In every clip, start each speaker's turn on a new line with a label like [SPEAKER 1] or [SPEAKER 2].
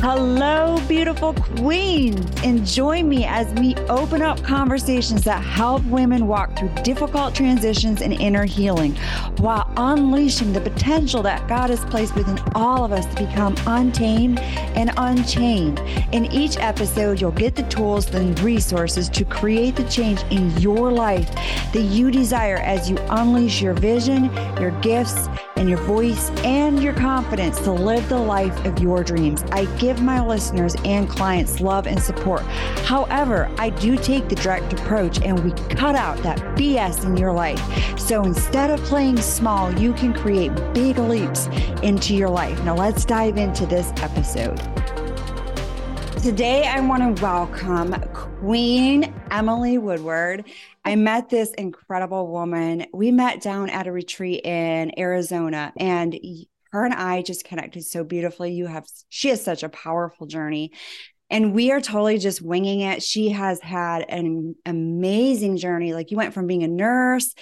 [SPEAKER 1] Hello, beautiful queens, and join me as we open up conversations that help women walk through difficult transitions and inner healing while unleashing the potential that God has placed within all of us to become untamed and unchained. In each episode, you'll get the tools and resources to create the change in your life that you desire as you unleash your vision, your gifts, and your voice and your confidence to live the life of your dreams. I give my listeners and clients love and support. However, I do take the direct approach and we cut out that BS in your life. So instead of playing small, you can create big leaps into your life. Now, let's dive into this episode. Today, I want to welcome Queen Emily Woodward. I met this incredible woman. We met down at a retreat in Arizona, and her and I just connected so beautifully. You have, she has such a powerful journey and we are totally just winging it. She has had an amazing journey. Like you went from being a nurse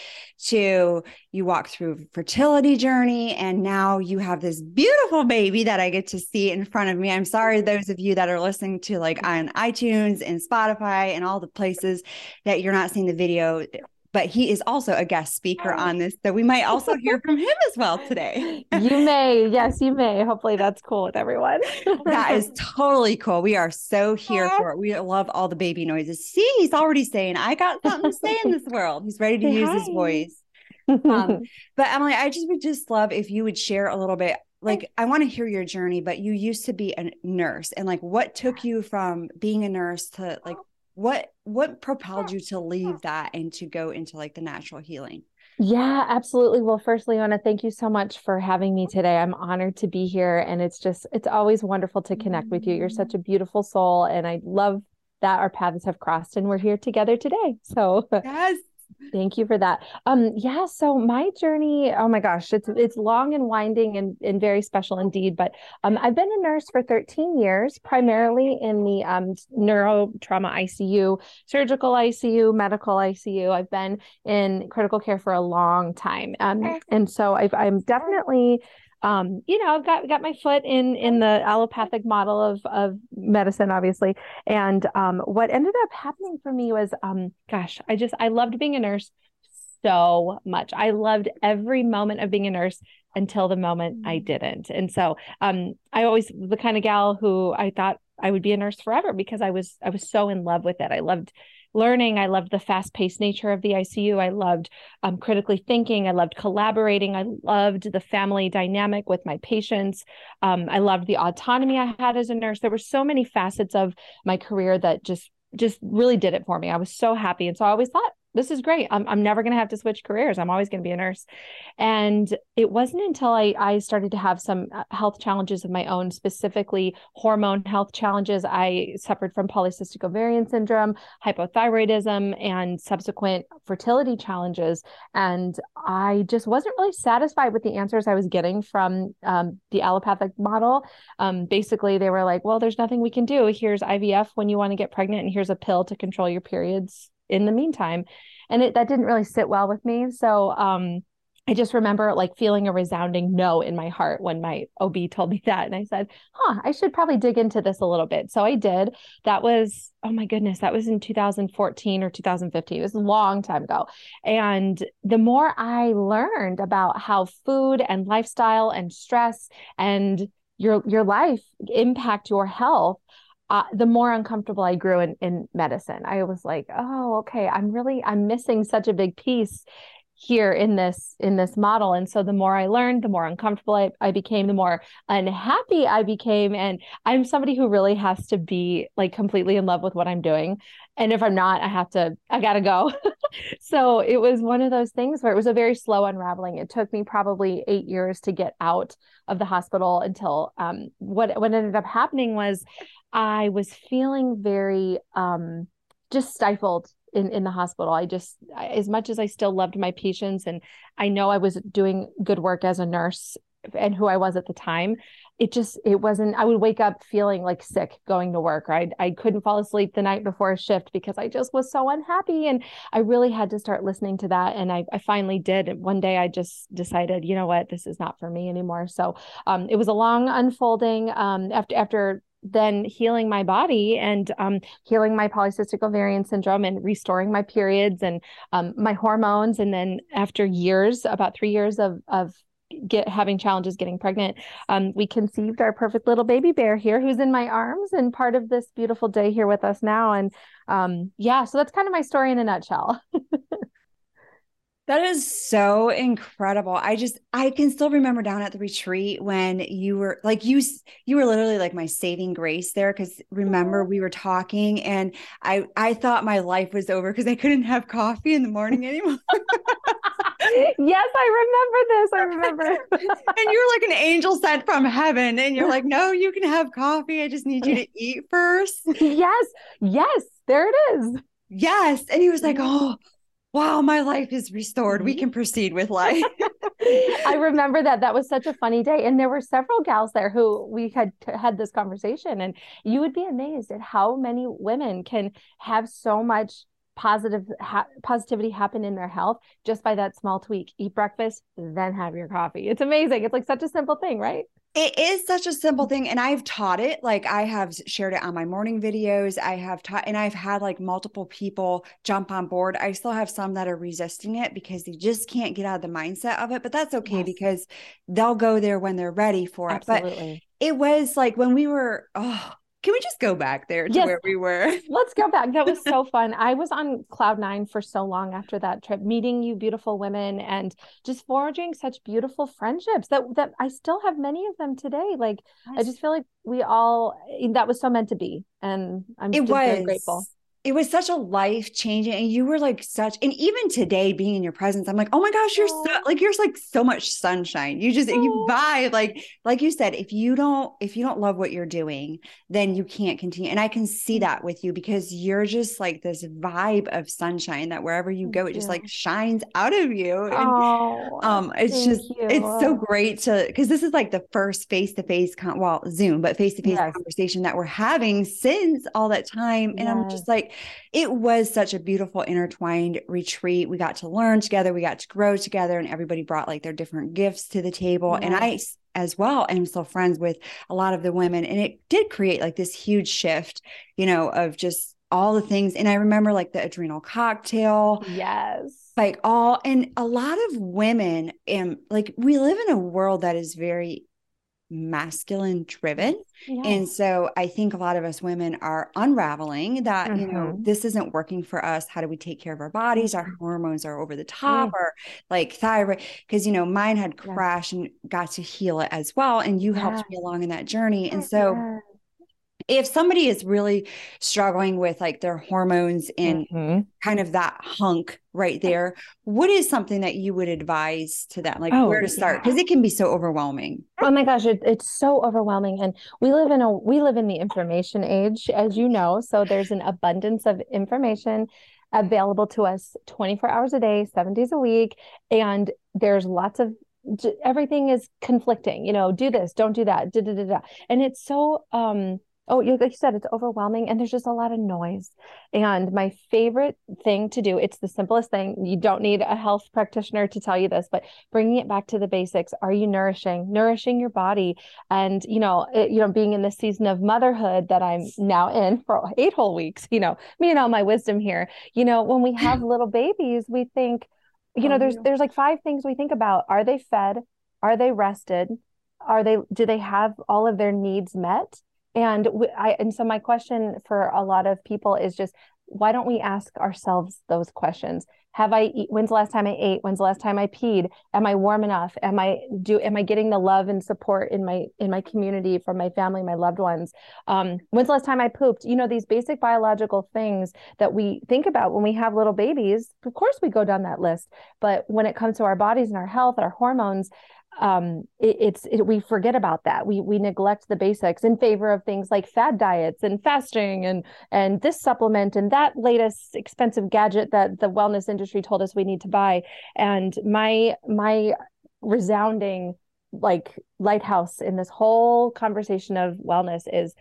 [SPEAKER 1] to you walk through fertility journey and now you have this beautiful baby that I get to see in front of me. I'm sorry those of you that are listening to like on iTunes and Spotify and all the places that you're not seeing the video but he is also a guest speaker on this. So we might also hear from him as well today.
[SPEAKER 2] you may. Yes, you may. Hopefully that's cool with everyone.
[SPEAKER 1] that is totally cool. We are so here for it. We love all the baby noises. See, he's already saying, I got something to say in this world. He's ready to Say use hi. his voice. Um, but Emily, I just would just love if you would share a little bit like I want to hear your journey, but you used to be a nurse and like what took you from being a nurse to like what what propelled you to leave that and to go into like the natural healing
[SPEAKER 2] yeah, absolutely. Well, first, Leona, thank you so much for having me today. I'm honored to be here. And it's just, it's always wonderful to connect with you. You're such a beautiful soul. And I love that our paths have crossed and we're here together today. So, yes. Thank you for that. Um, yeah, so my journey, oh my gosh, it's it's long and winding and, and very special indeed. But um, I've been a nurse for 13 years, primarily in the um, neuro trauma ICU, surgical ICU, medical ICU. I've been in critical care for a long time. Um, and so I've, I'm definitely um, you know, I've got got my foot in in the allopathic model of of medicine, obviously. And um, what ended up happening for me was, um, gosh, I just I loved being a nurse so much. I loved every moment of being a nurse until the moment I mm. didn't. And so um, I always the kind of gal who I thought I would be a nurse forever because I was I was so in love with it. I loved learning. I loved the fast paced nature of the ICU. I loved um, critically thinking. I loved collaborating. I loved the family dynamic with my patients. Um, I loved the autonomy I had as a nurse. There were so many facets of my career that just just really did it for me. I was so happy. And so I always thought this is great. I'm, I'm never going to have to switch careers. I'm always going to be a nurse. And it wasn't until I, I started to have some uh, health challenges of my own, specifically hormone health challenges. I suffered from polycystic ovarian syndrome, hypothyroidism, and subsequent fertility challenges. And I just wasn't really satisfied with the answers I was getting from um, the allopathic model. Um, basically, they were like, well, there's nothing we can do. Here's IVF when you want to get pregnant, and here's a pill to control your periods in the meantime and it that didn't really sit well with me so um I just remember like feeling a resounding no in my heart when my OB told me that. And I said, huh, I should probably dig into this a little bit. So I did. That was, oh my goodness, that was in 2014 or 2015. It was a long time ago. And the more I learned about how food and lifestyle and stress and your your life impact your health, uh, the more uncomfortable I grew in, in medicine. I was like, oh, okay, I'm really I'm missing such a big piece here in this in this model. And so the more i learned the more uncomfortable I, I became the more unhappy i became. And i'm somebody who really has to be like completely in love with what i'm doing. And if i'm not i have to i gotta go so it was one of those things where it was a very slow unraveling it took me probably eight years to get out of the hospital until um, what what ended up happening was I was feeling very um, just stifled in, in the hospital. I just, as much as I still loved my patients and I know I was doing good work as a nurse and who I was at the time, it just, it wasn't, I would wake up feeling like sick going to work. Right. I couldn't fall asleep the night before a shift because I just was so unhappy. And I really had to start listening to that. And I, I finally did. One day I just decided, you know what, this is not for me anymore. So um, it was a long unfolding um, after, after then healing my body and um, healing my polycystic ovarian syndrome and restoring my periods and um, my hormones. And then after years, about three years of of get having challenges getting pregnant um, we conceived our perfect little baby bear here who's in my arms and part of this beautiful day here with us now and um, yeah so that's kind of my story in a nutshell
[SPEAKER 1] That is so incredible. I just I can still remember down at the retreat when you were like you you were literally like my saving grace there cuz remember we were talking and I I thought my life was over cuz I couldn't have coffee in the morning anymore.
[SPEAKER 2] yes, I remember this. I remember.
[SPEAKER 1] and you're like an angel sent from heaven and you're like, "No, you can have coffee. I just need you to eat first.
[SPEAKER 2] yes. Yes, there it is.
[SPEAKER 1] Yes. And he was like, "Oh, wow, my life is restored. We can proceed with life.
[SPEAKER 2] I remember that. That was such a funny day. And there were several gals there who we had had this conversation. And you would be amazed at how many women can have so much positive ha- positivity happen in their health just by that small tweak. Eat breakfast, then have your coffee. It's amazing. It's like such a simple thing, right?
[SPEAKER 1] It is such a simple thing. And I've taught it. Like I have shared it on my morning videos. I have taught, and I've had like multiple people jump on board. I still have some that are resisting it because they just can't get out of the mindset of it. But that's okay yes. because they'll go there when they're ready for Absolutely. it. But it was like when we were, oh, can we just go back there to yes. where we were?
[SPEAKER 2] Let's go back. That was so fun. I was on cloud nine for so long after that trip, meeting you beautiful women and just forging such beautiful friendships that that I still have many of them today. Like I just feel like we all that was so meant to be. And I'm it just was. very grateful
[SPEAKER 1] it was such a life changing and you were like such and even today being in your presence i'm like oh my gosh you're so like you're like so much sunshine you just you vibe like like you said if you don't if you don't love what you're doing then you can't continue and i can see that with you because you're just like this vibe of sunshine that wherever you go it just like shines out of you and, oh, um it's just you. it's so great to because this is like the first face-to-face con- well zoom but face-to-face yes. conversation that we're having since all that time and yes. i'm just like it was such a beautiful intertwined retreat. We got to learn together, we got to grow together, and everybody brought like their different gifts to the table. And I as well am still friends with a lot of the women. And it did create like this huge shift, you know, of just all the things. And I remember like the adrenal cocktail.
[SPEAKER 2] Yes.
[SPEAKER 1] Like all, and a lot of women, and like we live in a world that is very masculine driven. And so I think a lot of us women are unraveling that, mm-hmm. you know, mm-hmm. this isn't working for us. How do we take care of our bodies? Our mm-hmm. hormones are over the top or like thyroid. Cause, you know, mine had crashed and got to heal it as well. And you helped me along in that journey. And so if somebody is really struggling with like their hormones and mm-hmm. kind of that hunk right there, what is something that you would advise to them? Like oh, where to start? Because yeah. it can be so overwhelming.
[SPEAKER 2] Oh my gosh, it, it's so overwhelming. And we live in a we live in the information age, as you know. So there's an abundance of information available to us 24 hours a day, seven days a week. And there's lots of everything is conflicting, you know, do this, don't do that, da, da, da, da. and it's so um oh like you said it's overwhelming and there's just a lot of noise. And my favorite thing to do it's the simplest thing. You don't need a health practitioner to tell you this but bringing it back to the basics are you nourishing? Nourishing your body. And you know it, you know being in the season of motherhood that i'm now in for eight whole weeks you know me and all my wisdom here you know when we have little babies we think you know oh, there's there's like five things we think about. Are they fed? Are they rested? Are they do they have all of their needs met and I and so my question for a lot of people is just why don't we ask ourselves those questions? Have I eat, when's the last time I ate? When's the last time I peed? Am I warm enough? Am I do am I getting the love and support in my in my community from my family, my loved ones? Um, when's the last time I pooped? You know, these basic biological things that we think about when we have little babies. Of course we go down that list. But when it comes to our bodies and our health our hormones, um, it, it's it, we forget about that. We we neglect the basics in favor of things like fad diets and fasting and and this supplement and that latest expensive gadget that the wellness industry told us we need to buy. And my my resounding like lighthouse in this whole conversation of wellness is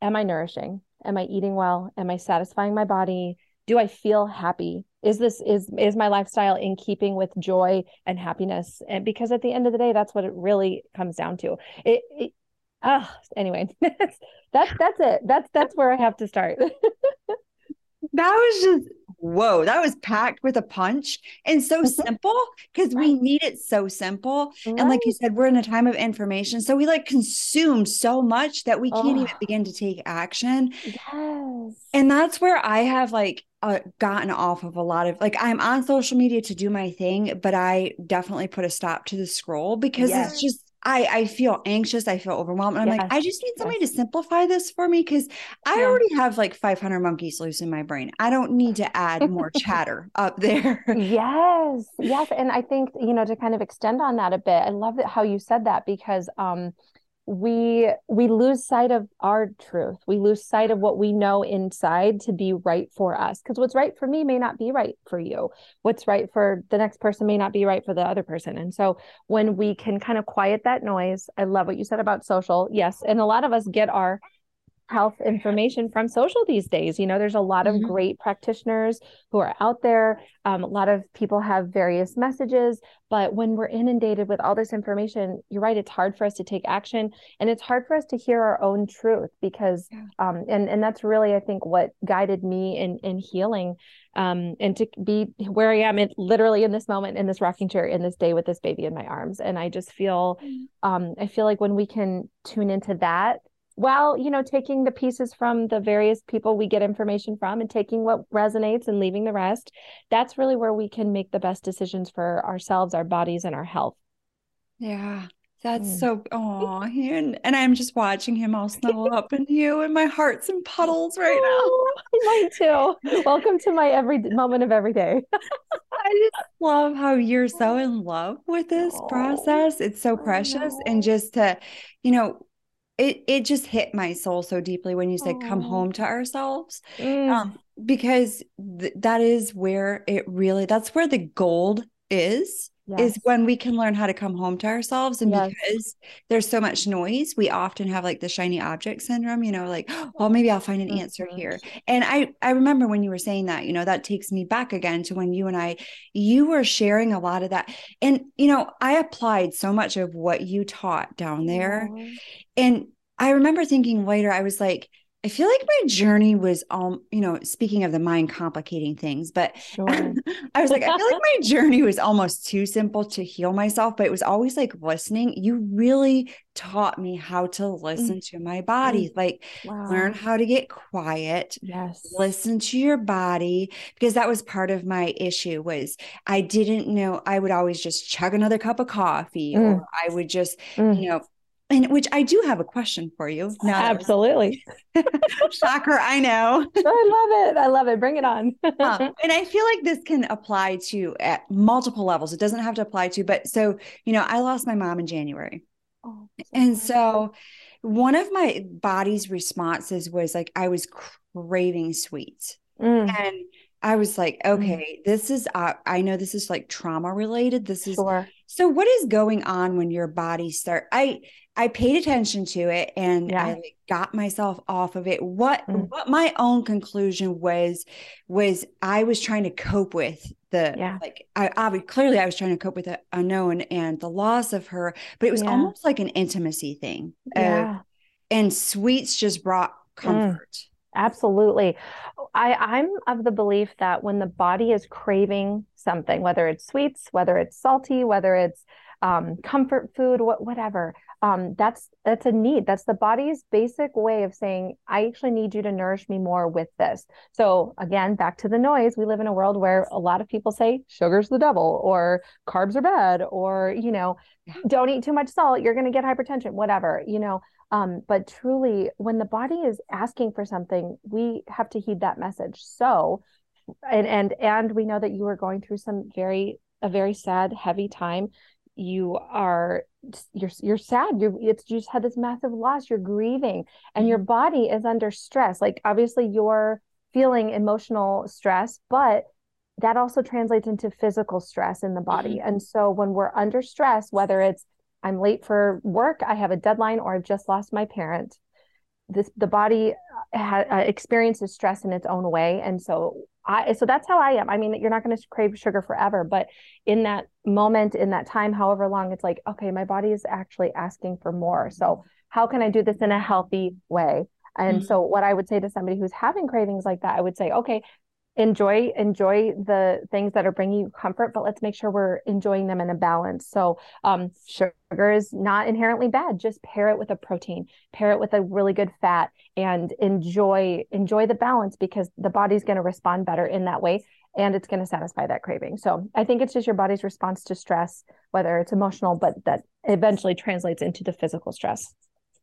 [SPEAKER 2] am I nourishing? Am I eating well? Am I satisfying my body? Do I feel happy? Is this is is my lifestyle in keeping with joy and happiness and because at the end of the day that's what it really comes down to it, it Oh, anyway, that's that's it. That's that's where I have to start.
[SPEAKER 1] that was just whoa, that was packed with a punch and so mm-hmm. simple because right. we need it so simple. Right. And like you said, we're in a time of information. So we like consume so much that we can't oh. even begin to take action. Yes. And that's where I have like uh, gotten off of a lot of like I'm on social media to do my thing, but I definitely put a stop to the scroll because yes. it's just I, I feel anxious. I feel overwhelmed. I'm yes. like, I just need somebody yes. to simplify this for me because I yeah. already have like 500 monkeys loose in my brain. I don't need to add more chatter up there.
[SPEAKER 2] Yes. Yes. And I think, you know, to kind of extend on that a bit, I love that how you said that because um, we we lose sight of our truth. We lose sight of what we know inside to be right for us. Because what's right for me may not be right for you. What's right for the next person may not be right for the other person. And so when we can kind of quiet that noise i love what you said about social. Yes and a lot of us get our health information from social these days. You know, there's a lot of mm-hmm. great practitioners who are out there. Um, a lot of people have various messages, but when we're inundated with all this information, you're right, it's hard for us to take action and it's hard for us to hear our own truth because, yeah. um, and, and that's really, I think, what guided me in, in healing um, and to be where I am in, literally in this moment, in this rocking chair, in this day with this baby in my arms. And I just feel, mm-hmm. um, I feel like when we can tune into that, while you know taking the pieces from the various people we get information from and taking what resonates and leaving the rest that's really where we can make the best decisions for ourselves our bodies and our health.
[SPEAKER 1] Yeah that's mm. so oh and, and i'm just watching him all snuggle up in you and my heart's in puddles right now.
[SPEAKER 2] Mine too. Welcome to my every moment of every day.
[SPEAKER 1] I just love how you're so in love with this oh, process. It's so precious and just to you know it it just hit my soul so deeply when you said Aww. come home to ourselves mm. um, because th- that is where it really that's where the gold is yes. is when we can learn how to come home to ourselves and yes. because there's so much noise we often have like the shiny object syndrome you know like oh maybe i'll find an mm-hmm. answer here and i i remember when you were saying that you know that takes me back again to when you and i you were sharing a lot of that and you know i applied so much of what you taught down there and i remember thinking later i was like I feel like my journey was all, you know, speaking of the mind complicating things, but sure. I was like, I feel like my journey was almost too simple to heal myself, but it was always like listening. You really taught me how to listen mm. to my body, mm. like wow. learn how to get quiet.
[SPEAKER 2] Yes.
[SPEAKER 1] Listen to your body because that was part of my issue was I didn't know I would always just chug another cup of coffee mm. or I would just, mm. you know, and which I do have a question for you.
[SPEAKER 2] Now Absolutely.
[SPEAKER 1] Shocker, I know.
[SPEAKER 2] I love it. I love it. Bring it on.
[SPEAKER 1] um, and I feel like this can apply to at multiple levels. It doesn't have to apply to, but so, you know, I lost my mom in January. Oh, and so one of my body's responses was like I was craving sweets. Mm. And I was like, mm. okay, mm. this is, uh, I know this is like trauma related. This is, sure. So what is going on when your body start? I, I paid attention to it and yeah. I got myself off of it. What mm. what my own conclusion was was I was trying to cope with the yeah. like I, I clearly I was trying to cope with the unknown and the loss of her, but it was yeah. almost like an intimacy thing. Yeah. Uh, and sweets just brought mm. comfort. Mm.
[SPEAKER 2] Absolutely. I, I'm of the belief that when the body is craving something, whether it's sweets, whether it's salty, whether it's um, comfort food, what, whatever, um, that's that's a need. That's the body's basic way of saying i actually need you to nourish me more with this. So again back to the noise we live in a world where a lot of people say sugar's the devil or carbs are bad or you know don't eat too much salt you're going to get hypertension whatever you know um, but truly when the body is asking for something we have to heed that message. So and and and we know that you are going through some very a very sad heavy time. You are you're you're sad. You're it's you just had this massive loss. You're grieving and mm-hmm. your body is under stress. Like obviously you're feeling emotional stress but that also translates into physical stress in the body. Mm-hmm. and so when we're under stress whether it's i'm late for work i have a deadline or i've just lost my parent this the body uh, ha, uh, experiences stress in its own way and so I so that's how I am. I mean, you're not going to crave sugar forever, but in that moment, in that time, however long, it's like, okay, my body is actually asking for more. So how can I do this in a healthy way? And mm-hmm. so what I would say to somebody who's having cravings like that, I would say, okay, enjoy enjoy the things that are bringing you comfort but let's make sure we're enjoying them in a balance. So um, sugar is not inherently bad. Just pair it with a protein pair it with a really good fat and enjoy enjoy the balance because the body's going to respond better in that way and it's going to satisfy that craving. So i think it's just your body's response to stress whether it's emotional but that eventually translates into the physical stress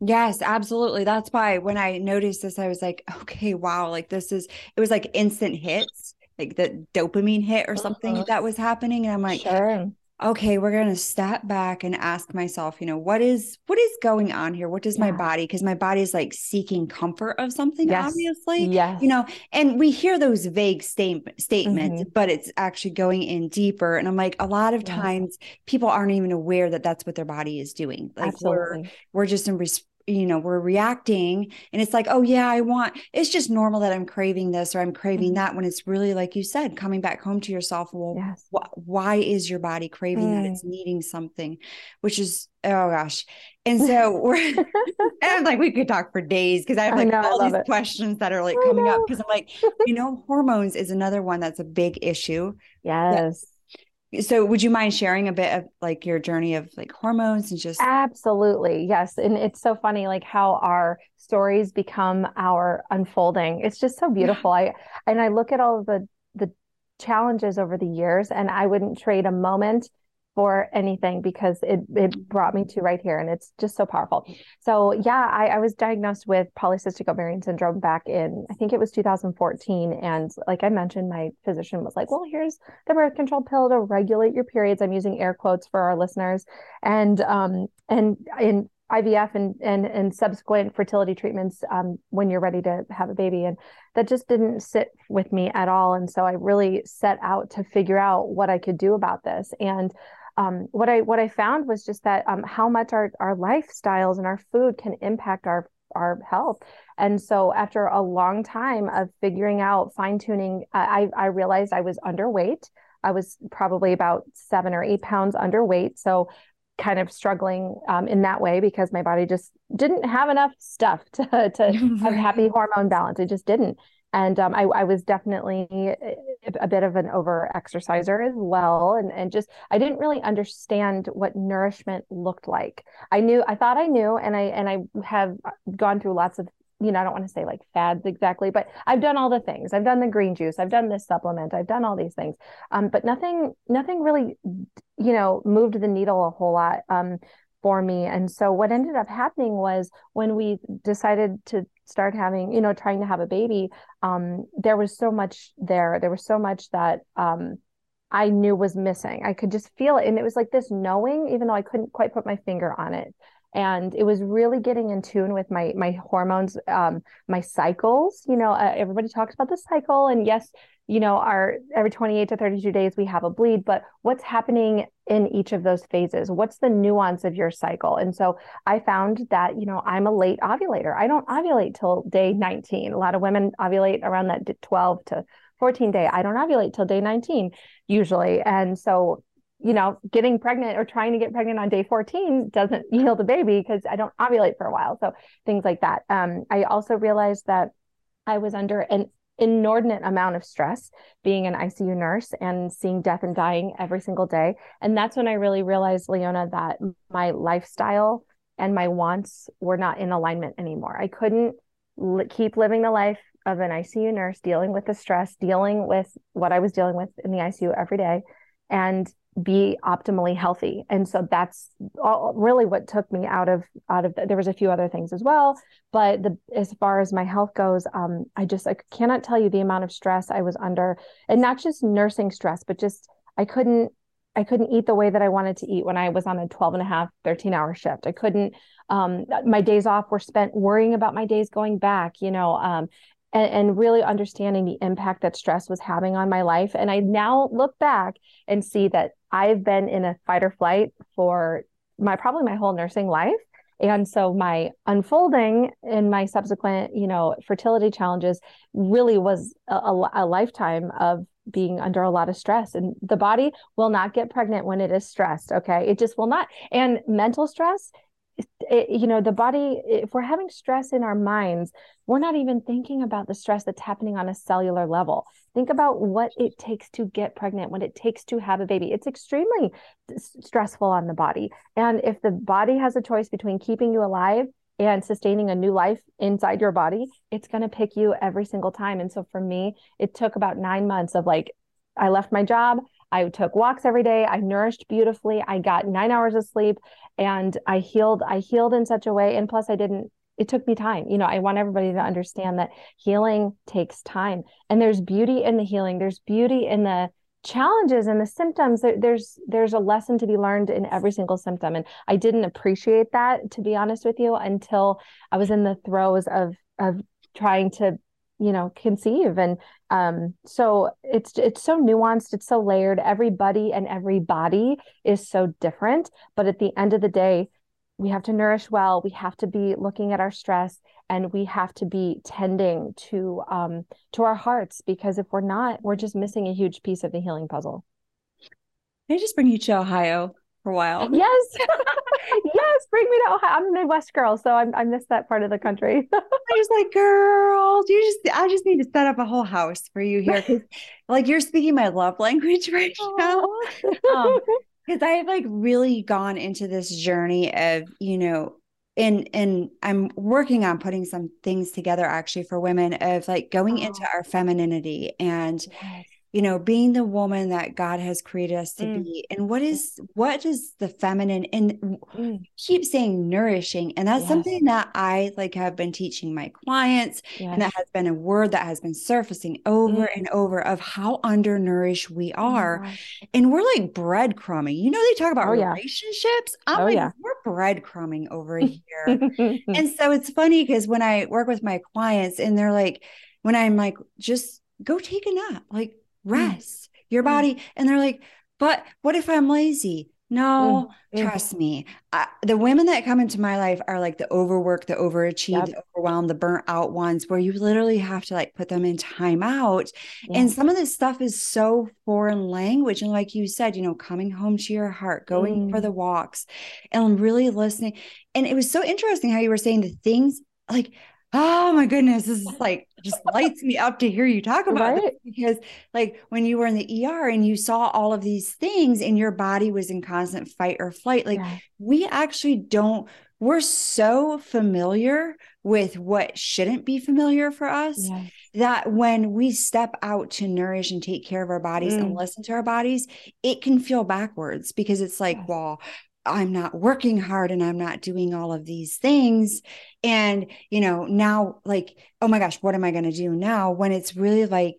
[SPEAKER 1] Yes, absolutely. That's why when I noticed this, I was like, okay, wow, like this is, it was like instant hits, like the dopamine hit or something uh-huh. that was happening. And I'm like, sure. okay, we're going to step back and ask myself, you know, what is, what is going on here? What does yeah. my body, cause my body is like seeking comfort of something, yes. obviously, yes. you know, and we hear those vague state, statements, mm-hmm. but it's actually going in deeper. And I'm like, a lot of times people aren't even aware that that's what their body is doing. Like Absolutely. we're, we're just in response you know we're reacting and it's like oh yeah i want it's just normal that i'm craving this or i'm craving mm-hmm. that when it's really like you said coming back home to yourself well yes. wh- why is your body craving mm. that it's needing something which is oh gosh and so we're and like we could talk for days because i have like I know, all these it. questions that are like coming up because i'm like you know hormones is another one that's a big issue
[SPEAKER 2] yes
[SPEAKER 1] so would you mind sharing a bit of like your journey of like hormones and just
[SPEAKER 2] absolutely yes and it's so funny like how our stories become our unfolding. It's just so beautiful. I and i look at all the the challenges over the years and i wouldn't trade a moment for anything because it it brought me to right here and it's just so powerful. So yeah, I, I was diagnosed with polycystic ovarian syndrome back in I think it was 2014. And like I mentioned, my physician was like, Well, here's the birth control pill to regulate your periods. I'm using air quotes for our listeners. And um and in IVF and and and subsequent fertility treatments um, when you're ready to have a baby, and that just didn't sit with me at all. And so I really set out to figure out what I could do about this. And um, what I what I found was just that um, how much our our lifestyles and our food can impact our our health. And so after a long time of figuring out fine tuning, I I realized I was underweight. I was probably about seven or eight pounds underweight. So kind of struggling um, in that way because my body just didn't have enough stuff to, to have happy hormone balance. It just didn't and um, I, I, was definitely a bit of an over exerciser as well. And, and just i didn't really understand what nourishment looked like. I knew i thought i knew and i and i have gone through lots of you know i don't want to say like fads exactly but i've done all the things. I've done the green juice. I've done this supplement. I've done all these things. Um, but nothing nothing really you know moved the needle a whole lot um, for me. And so what ended up happening was when we decided to start having, you know, trying to have a baby, um, there was so much there. There was so much that um, I knew was missing. I could just feel it. And it was like this knowing, even though I couldn't quite put my finger on it. And it was really getting in tune with my my hormones, um, my cycles. You know, uh, everybody talks about the cycle, and yes, you know, our every 28 to 32 days we have a bleed, but what's happening in each of those phases? What's the nuance of your cycle? And so I found that, you know, I'm a late ovulator. I don't ovulate till day 19. A lot of women ovulate around that 12 to 14 day. I don't ovulate till day 19 usually. And so, you know, getting pregnant or trying to get pregnant on day 14 doesn't yield a baby because I don't ovulate for a while. So things like that. Um, I also realized that I was under an inordinate amount of stress being an ICU nurse and seeing death and dying every single day. And that's when I really realized, Leona, that my lifestyle and my wants were not in alignment anymore. I couldn't keep living the life of an ICU nurse, dealing with the stress, dealing with what I was dealing with in the ICU every day, and be optimally healthy and so that's all, really what took me out of out of the, there was a few other things as well but the as far as my health goes um i just i cannot tell you the amount of stress i was under and not just nursing stress but just i couldn't i couldn't eat the way that i wanted to eat when i was on a 12 and a half 13 hour shift i couldn't um my days off were spent worrying about my days going back you know um and, and really understanding the impact that stress was having on my life. And I now look back and see that I've been in a fight or flight for my probably my whole nursing life. And so my unfolding in my subsequent, you know, fertility challenges really was a, a, a lifetime of being under a lot of stress. And the body will not get pregnant when it is stressed okay? It just will not. And mental stress it, you know the body if we're having stress in our minds we're not even thinking about the stress that's happening on a cellular level. Think about what it takes to get pregnant what it takes to have a baby. It's extremely stressful on the body. And if the body has a choice between keeping you alive and sustaining a new life inside your body it's going to pick you every single time. And so for me it took about 9 months of like I left my job I took walks every day. I nourished beautifully. I got nine hours of sleep and I healed. I healed in such a way. And plus, I didn't, it took me time. You know, I want everybody to understand that healing takes time and there's beauty in the healing. There's beauty in the, challenges and the symptoms there's there's a lesson to be learned in every single symptom and i didn't appreciate that to be honest with you until i was in the throes of of trying to you know conceive. And um so it's it's so nuanced it's so layered. Everybody and every body is so different. But at the end of the day we have to nourish well. We have to be looking at our stress and we have to be tending to um to our hearts. Because if we're not we're just missing a huge piece of the healing puzzle.
[SPEAKER 1] Can i just bring you to ohio for a while.
[SPEAKER 2] Yes. yes. Bring me to Ohio. I'm a Midwest girl, so I, I miss that part of the country.
[SPEAKER 1] I was like, girl, you just, I just need to set up a whole house for you here. Cause like you're speaking my love language right now. Um, Cause I've like really gone into this journey of, you know, and and I'm working on putting some things together actually for women of like going oh. into our femininity and yes you know being the woman that god has created us to mm. be and what is what does the feminine and mm. keep saying nourishing and that's yes. something that i like have been teaching my clients yes. and that has been a word that has been surfacing over mm. and over of how undernourished we oh are oh and we're like breadcrumbing you know they talk about oh, relationships yeah. i'm oh, like yeah. we're breadcrumbing over here and so it's funny because when i work with my clients and they're like when i'm like just go take a nap like. Rest mm. your body. And they're like, but what if I'm lazy? No, mm. trust me. I, the women that come into my life are like the overworked, the overachieved, yep. the overwhelmed, the burnt out ones where you literally have to like put them in timeout. Yeah. And some of this stuff is so foreign language. And like you said, you know, coming home to your heart, going mm. for the walks and really listening. And it was so interesting how you were saying the things like oh my goodness, this is like just lights me up to hear you talk about right? because like when you were in the ER and you saw all of these things and your body was in constant fight or flight, like yeah. we actually don't we're so familiar with what shouldn't be familiar for us yeah. that when we step out to nourish and take care of our bodies mm. and listen to our bodies, it can feel backwards because it's like, yes. well, I'm not working hard and I'm not doing all of these things. And, you know, now like, oh my gosh, what am I going to do now when it's really like,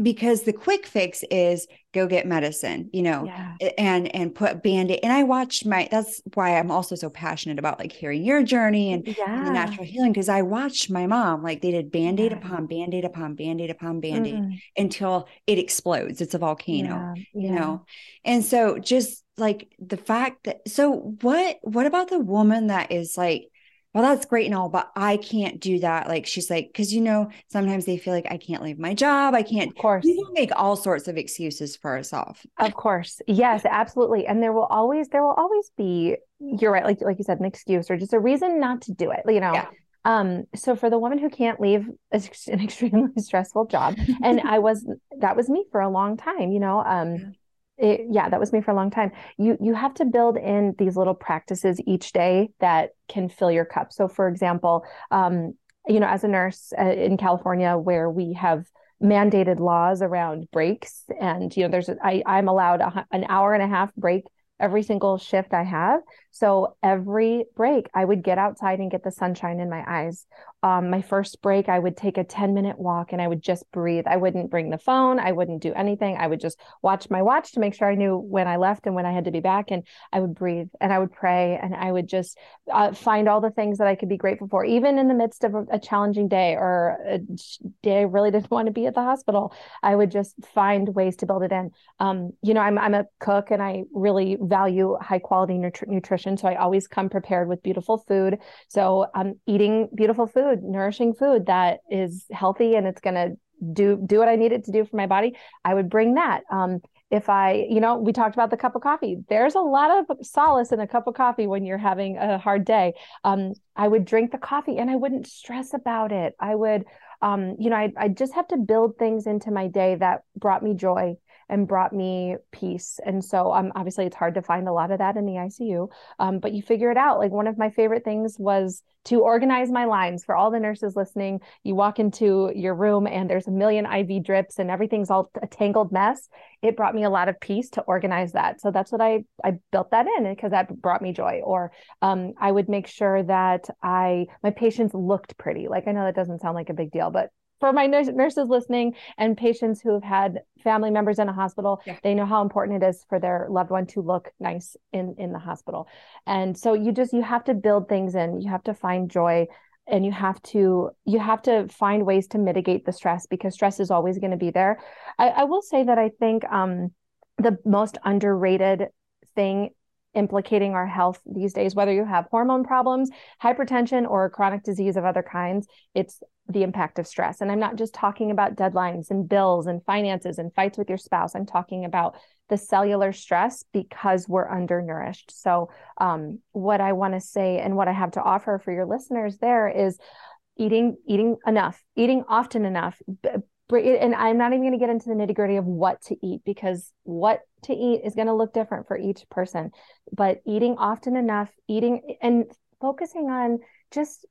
[SPEAKER 1] because the quick fix is go get medicine, you know, yeah. and and put band-aid. And I watched my that's why I'm also so passionate about like hearing your journey and, yeah. and the natural healing. Cause I watched my mom, like they did band-aid yeah. upon band-aid upon band-aid upon band-aid mm. until it explodes. It's a volcano, you know. And so just like the fact that so what what about the woman that is like well that's great and all but i can't do that like she's like because you know sometimes they feel like i can't leave my job i can't
[SPEAKER 2] of course.
[SPEAKER 1] We make all sorts of excuses for ourselves.
[SPEAKER 2] Of course. Yes absolutely. And there will always there will always be you're right like like you said an excuse or just a reason not to do it you know? Yeah. Um, so for the woman who can't leave an extremely stressful job, and I was that was me for a long time, you know. Um, it, yeah that was me for a long time. You you have to build in these little practices each day that can fill your cup. So for example um, you know as a nurse uh, in california where we have mandated laws around breaks and you know there's I, i'm allowed a, an hour and a half break every single shift i have so every break i would get outside and get the sunshine in my eyes um, my first break, I would take a 10 minute walk and I would just breathe. I wouldn't bring the phone. I wouldn't do anything. I would just watch my watch to make sure I knew when I left and when I had to be back. And I would breathe and I would pray and I would just uh, find all the things that I could be grateful for, even in the midst of a, a challenging day or a day I really didn't want to be at the hospital. I would just find ways to build it in. Um, you know, I'm, I'm a cook and I really value high quality nutri- nutrition nutrition. So I always come prepared with beautiful food. So I'm eating beautiful food, nourishing food that is healthy and it's going to do do what I need it to do for my body. I would bring that. Um, if I, you know, we talked about the cup of coffee. There's a lot of solace in a cup of coffee when you're having a hard day. Um, I would drink the coffee and I wouldn't stress about it. I would, um, you know, I, I just have to build things into my day that brought me joy and brought me peace. And so, um, obviously, it's hard to find a lot of that in the ICU, um, but you figure it out. Like one of my favorite things was to organize my lines for all the nurses listening. You walk into your room and there's a million IV drips and everything's all a tangled mess. It brought me a lot of peace to organize that. So that's what I I built that in because that brought me joy. Or um, I would make sure that I my patients looked pretty. Like I know that doesn't sound like a big deal, but for my nurses listening and patients who have had family members in a hospital yeah. they know how important it is for their loved one to look nice in in the hospital. And so you just you have to build things in. You have to find joy and you have to you have to find ways to mitigate the stress because stress is always going to be there. I, I will say that i think um the most underrated thing implicating our health these days, whether you have hormone problems, hypertension, or chronic disease of other kinds, it's the impact of stress. And I'm not just talking about deadlines and bills and finances and fights with your spouse. I'm talking about the cellular stress because we're undernourished. So, um, what I want to say and what I have to offer for your listeners there is eating eating enough, eating often enough, and I'm not even going to get into the nitty gritty of what to eat because what to eat is going to look different for each person. But eating often enough, eating and focusing on just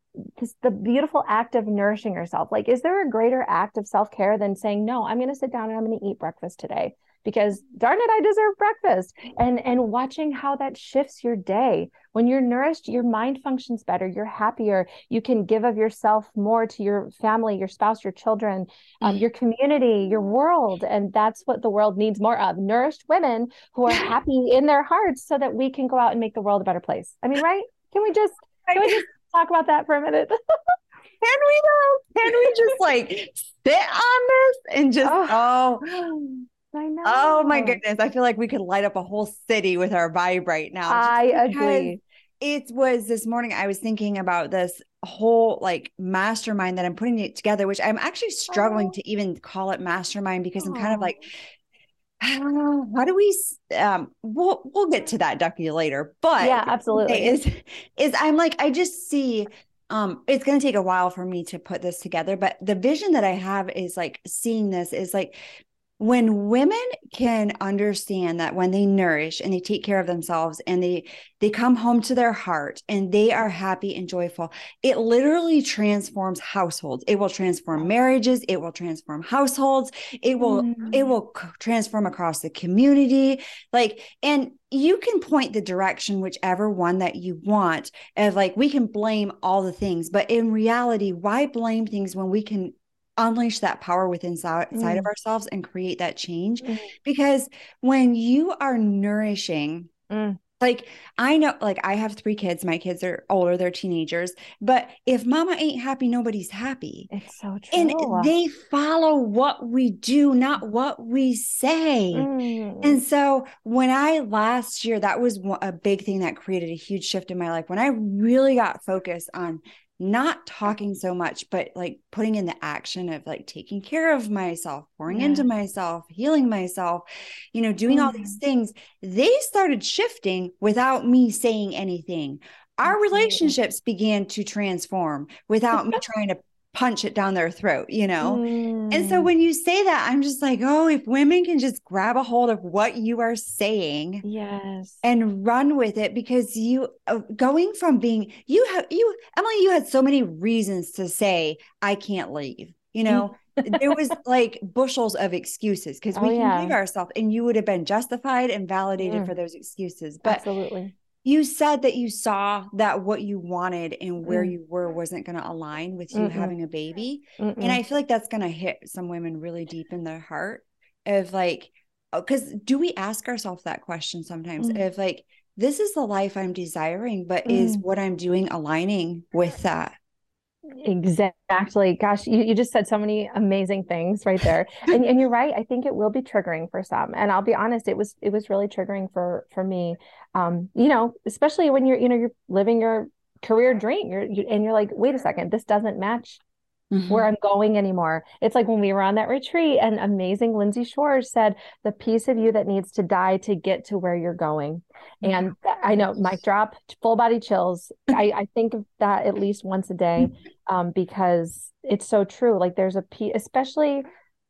[SPEAKER 2] the beautiful act of nourishing yourself. Like, is there a greater act of self care than saying, no, I'm going to sit down and I'm going to eat breakfast today? Because darn it i deserve breakfast. And and watching how that shifts your day. When you're nourished your mind functions better you're happier you can give of yourself more to your family your spouse your children um, your community your world. And that's what the world needs more of nourished women who are happy in their hearts so that we can go out and make the world a better place. I mean right? Can we just can we just talk about that for a minute?
[SPEAKER 1] Can we though? Can we just like sit on this and just oh, oh I know. Oh my goodness. I feel like we could light up a whole city with our vibe right now.
[SPEAKER 2] I agree.
[SPEAKER 1] It was this morning I was thinking about this whole like mastermind that I'm putting it together, which I'm actually struggling oh. to even call it mastermind because oh. I'm kind of like, how, how do we um we'll we'll get to that ducky later but
[SPEAKER 2] yeah absolutely
[SPEAKER 1] is is i'm like i just see um it's going to take a while for me to put this together but the vision that i have is like seeing this is like when women can understand that when they nourish and they take care of themselves and they they come home to their heart and they are happy and joyful it literally transforms households. It will transform marriages. It will transform households. It will mm. it will transform across the community. Like and you can point the direction whichever one that you want of like we can blame all the things but in reality why blame things when we can unleash that power within inside mm. of ourselves and create that change mm. because when you are nourishing mm. like i know like i have three kids my kids are older they're teenagers but if mama ain't happy nobody's happy
[SPEAKER 2] it's so true
[SPEAKER 1] and they follow what we do not what we say mm. and so when i last year that was a big thing that created a huge shift in my life when i really got focused on not talking so much, but like putting in the action of like taking care of myself, pouring yeah. into myself, healing myself, you know, doing all these mm-hmm. things, they started shifting without me saying anything. Our relationships began to transform without me trying to punch it down their throat, you know? Mm. And so mm. when you say that, I'm just like, oh, if women can just grab a hold of what you are saying,
[SPEAKER 2] yes,
[SPEAKER 1] and run with it, because you uh, going from being, you have, you, Emily, you had so many reasons to say, I can't leave, you know? there was like bushels of excuses because we oh, can yeah. leave ourselves and you would have been justified and validated mm. for those excuses. But
[SPEAKER 2] absolutely
[SPEAKER 1] you said that you saw that what you wanted and where mm. you were wasn't going to align with you Mm-mm. having a baby. Mm-mm. And I feel like that's going to hit some women really deep in their heart of like, because uh, do we ask ourselves that question sometimes mm. of like, this is the life I'm desiring, but mm. is what I'm doing aligning with that?
[SPEAKER 2] Exactly. Gosh, you, you just said so many amazing things right there. and, and you're right. I think it will be triggering for some. And I'll be honest, it was it was really triggering for for me. um, you know, especially when you're, you know, you're living your career dream, you're, you, and you're like, wait a second, this doesn't match mm-hmm. where I'm going anymore. It's like when we were on that retreat and amazing Lindsay Shores said, the piece of you that needs to die to get to where you're going. And I know mic drop, full body chills. I, I think of that at least once a day um, because it's so true. Like there's a piece, especially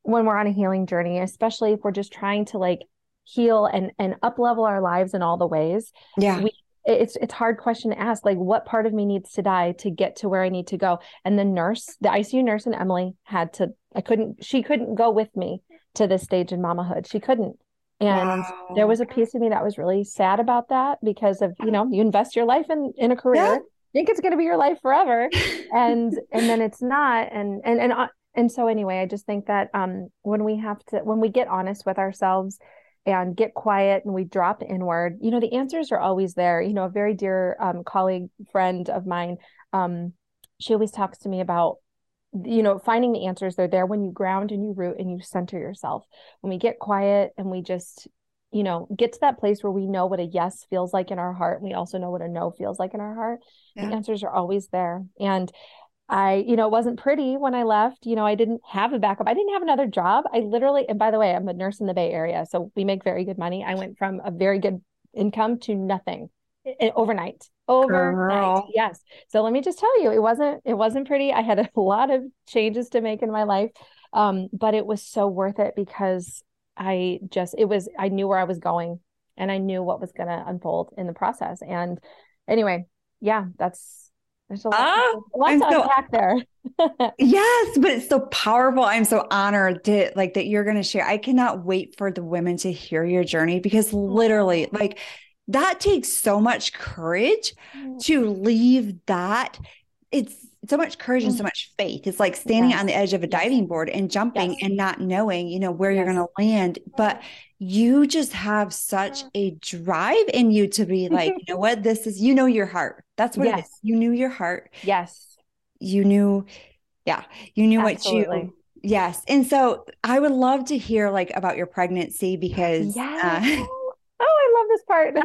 [SPEAKER 2] when we're on a healing journey, especially if we're just trying to like heal and and up level our lives in all the ways.
[SPEAKER 1] Yeah.
[SPEAKER 2] We it's it's hard question to ask like what part of me needs to die to get to where i need to go and the nurse the icu nurse and emily had to i couldn't she couldn't go with me to this stage in mamahood she couldn't and wow. there was a piece of me that was really sad about that because of you know you invest your life in in a career yeah. Think it's going to be your life forever. And and then it's not. And and and uh, and so anyway i just think that um when we have to when we get honest with ourselves and get quiet and we drop inward you know the answers are always there. You know a very dear um, colleague friend of mine um, she always talks to me about you know finding the answers. They're there when you ground and you root and you center yourself. When we get quiet and we just you know get to that place where we know what a yes feels like in our heart and we also know what a no feels like in our heart yeah. the answers are always there and I, you know, it wasn't pretty when I left. You know, I didn't have a backup. I didn't have another job. I literally, and by the way, I'm a nurse in the Bay Area, so we make very good money. I went from a very good income to nothing overnight. Overnight, Girl. yes. So let me just tell you, it wasn't it wasn't pretty. I had a lot of changes to make in my life, um, but it was so worth it because I just it was I knew where I was going and I knew what was going to unfold in the process. And anyway, yeah, that's there's a lot, ah, a lot to so, unpack there.
[SPEAKER 1] yes, but it's so powerful. I'm so honored to like that you're going to share. I cannot wait for the women to hear your journey because literally, like that takes so much courage mm. to leave that. It's so much courage and so mm. much faith. It's like standing yes. on the edge of a diving board and jumping yes. and not knowing, you know, where yes. you're going to land. But you just have such a drive in you to be like, you know what, this is, you know, your heart. That's what it is. You knew your heart.
[SPEAKER 2] Yes.
[SPEAKER 1] You knew, yeah, you knew Absolutely. what you, yes. And so I would love to hear like about your pregnancy because,
[SPEAKER 2] yes. Uh, oh, I love this part.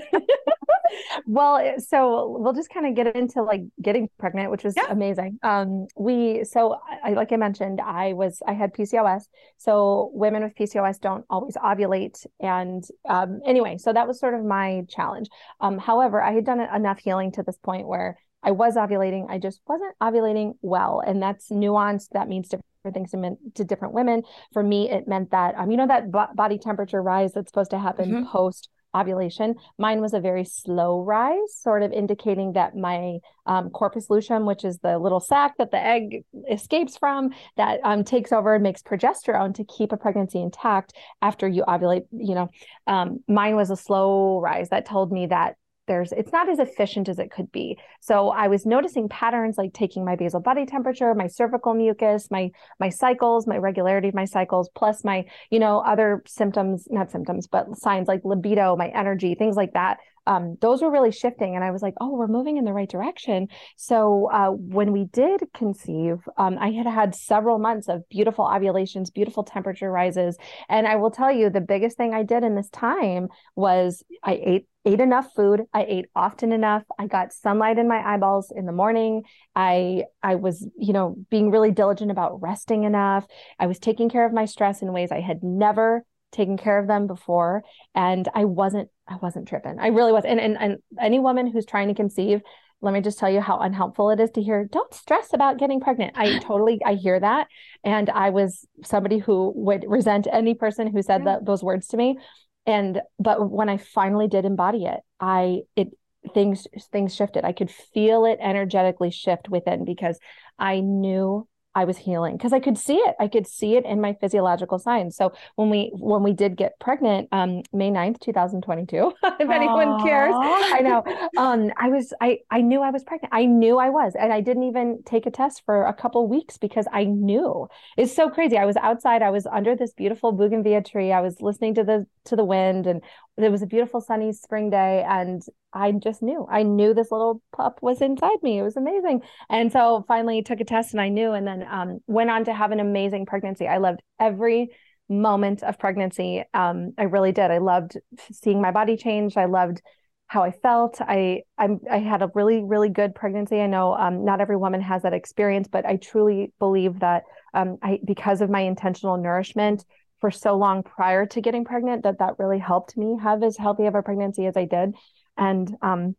[SPEAKER 2] well, so we'll just kind of get into like getting pregnant, which was yeah. amazing. Um, we so I like I mentioned, I was I had PCOS. So women with PCOS don't always ovulate, and um, anyway, so that was sort of my challenge. Um, however, I had done enough healing to this point where I was ovulating. I just wasn't ovulating well, and that's nuanced. That means different things to, to different women. For me, it meant that um, you know that b- body temperature rise that's supposed to happen mm-hmm. post ovulation. Mine was a very slow rise, sort of indicating that my um, corpus luteum, which is the little sac that the egg escapes from, that um, takes over and makes progesterone to keep a pregnancy intact after you ovulate. You know, um, mine was a slow rise that told me that there's it's not as efficient as it could be. So i was noticing patterns like taking my basal body temperature my cervical mucus my my cycles my regularity of my cycles plus my you know other symptoms not symptoms but signs like libido my energy things like that um, those were really shifting and i was like oh we're moving in the right direction. So uh, when we did conceive um, i had had several months of beautiful ovulations beautiful temperature rises and i will tell you the biggest thing i did in this time was i ate ate enough food i ate often enough i got sunlight in my eyeballs in the morning i i was you know being really diligent about resting enough i was taking care of my stress in ways i had never taken care of them before and i wasn't i wasn't tripping. I really was and and, and any woman who's trying to conceive let me just tell you how unhelpful it is to hear don't stress about getting pregnant. I totally i hear that and i was somebody who would resent any person who said that those words to me and but when i finally did embody it i it things things shifted. I could feel it energetically shift within because i knew I was healing because I could see it. I could see it in my physiological signs. So when we when we did get pregnant, um, May 9th, 2022, if Aww. anyone cares, I know. Um, I was I I knew I was pregnant. I knew I was, and I didn't even take a test for a couple weeks because I knew. It's so crazy. I was outside. I was under this beautiful bougainvillea tree. I was listening to the to the wind and it was a beautiful sunny spring day and i just knew i knew this little pup was inside me. It was amazing. And so finally took a test and i knew and then um, went on to have an amazing pregnancy. I loved every moment of pregnancy. Um, i really did. I loved seeing my body change. I loved how I felt. I I'm, I had a really really good pregnancy. I know um, not every woman has that experience, but I truly believe that um, I because of my intentional nourishment for so long prior to getting pregnant, that that really helped me have as healthy of a pregnancy as I did. And um,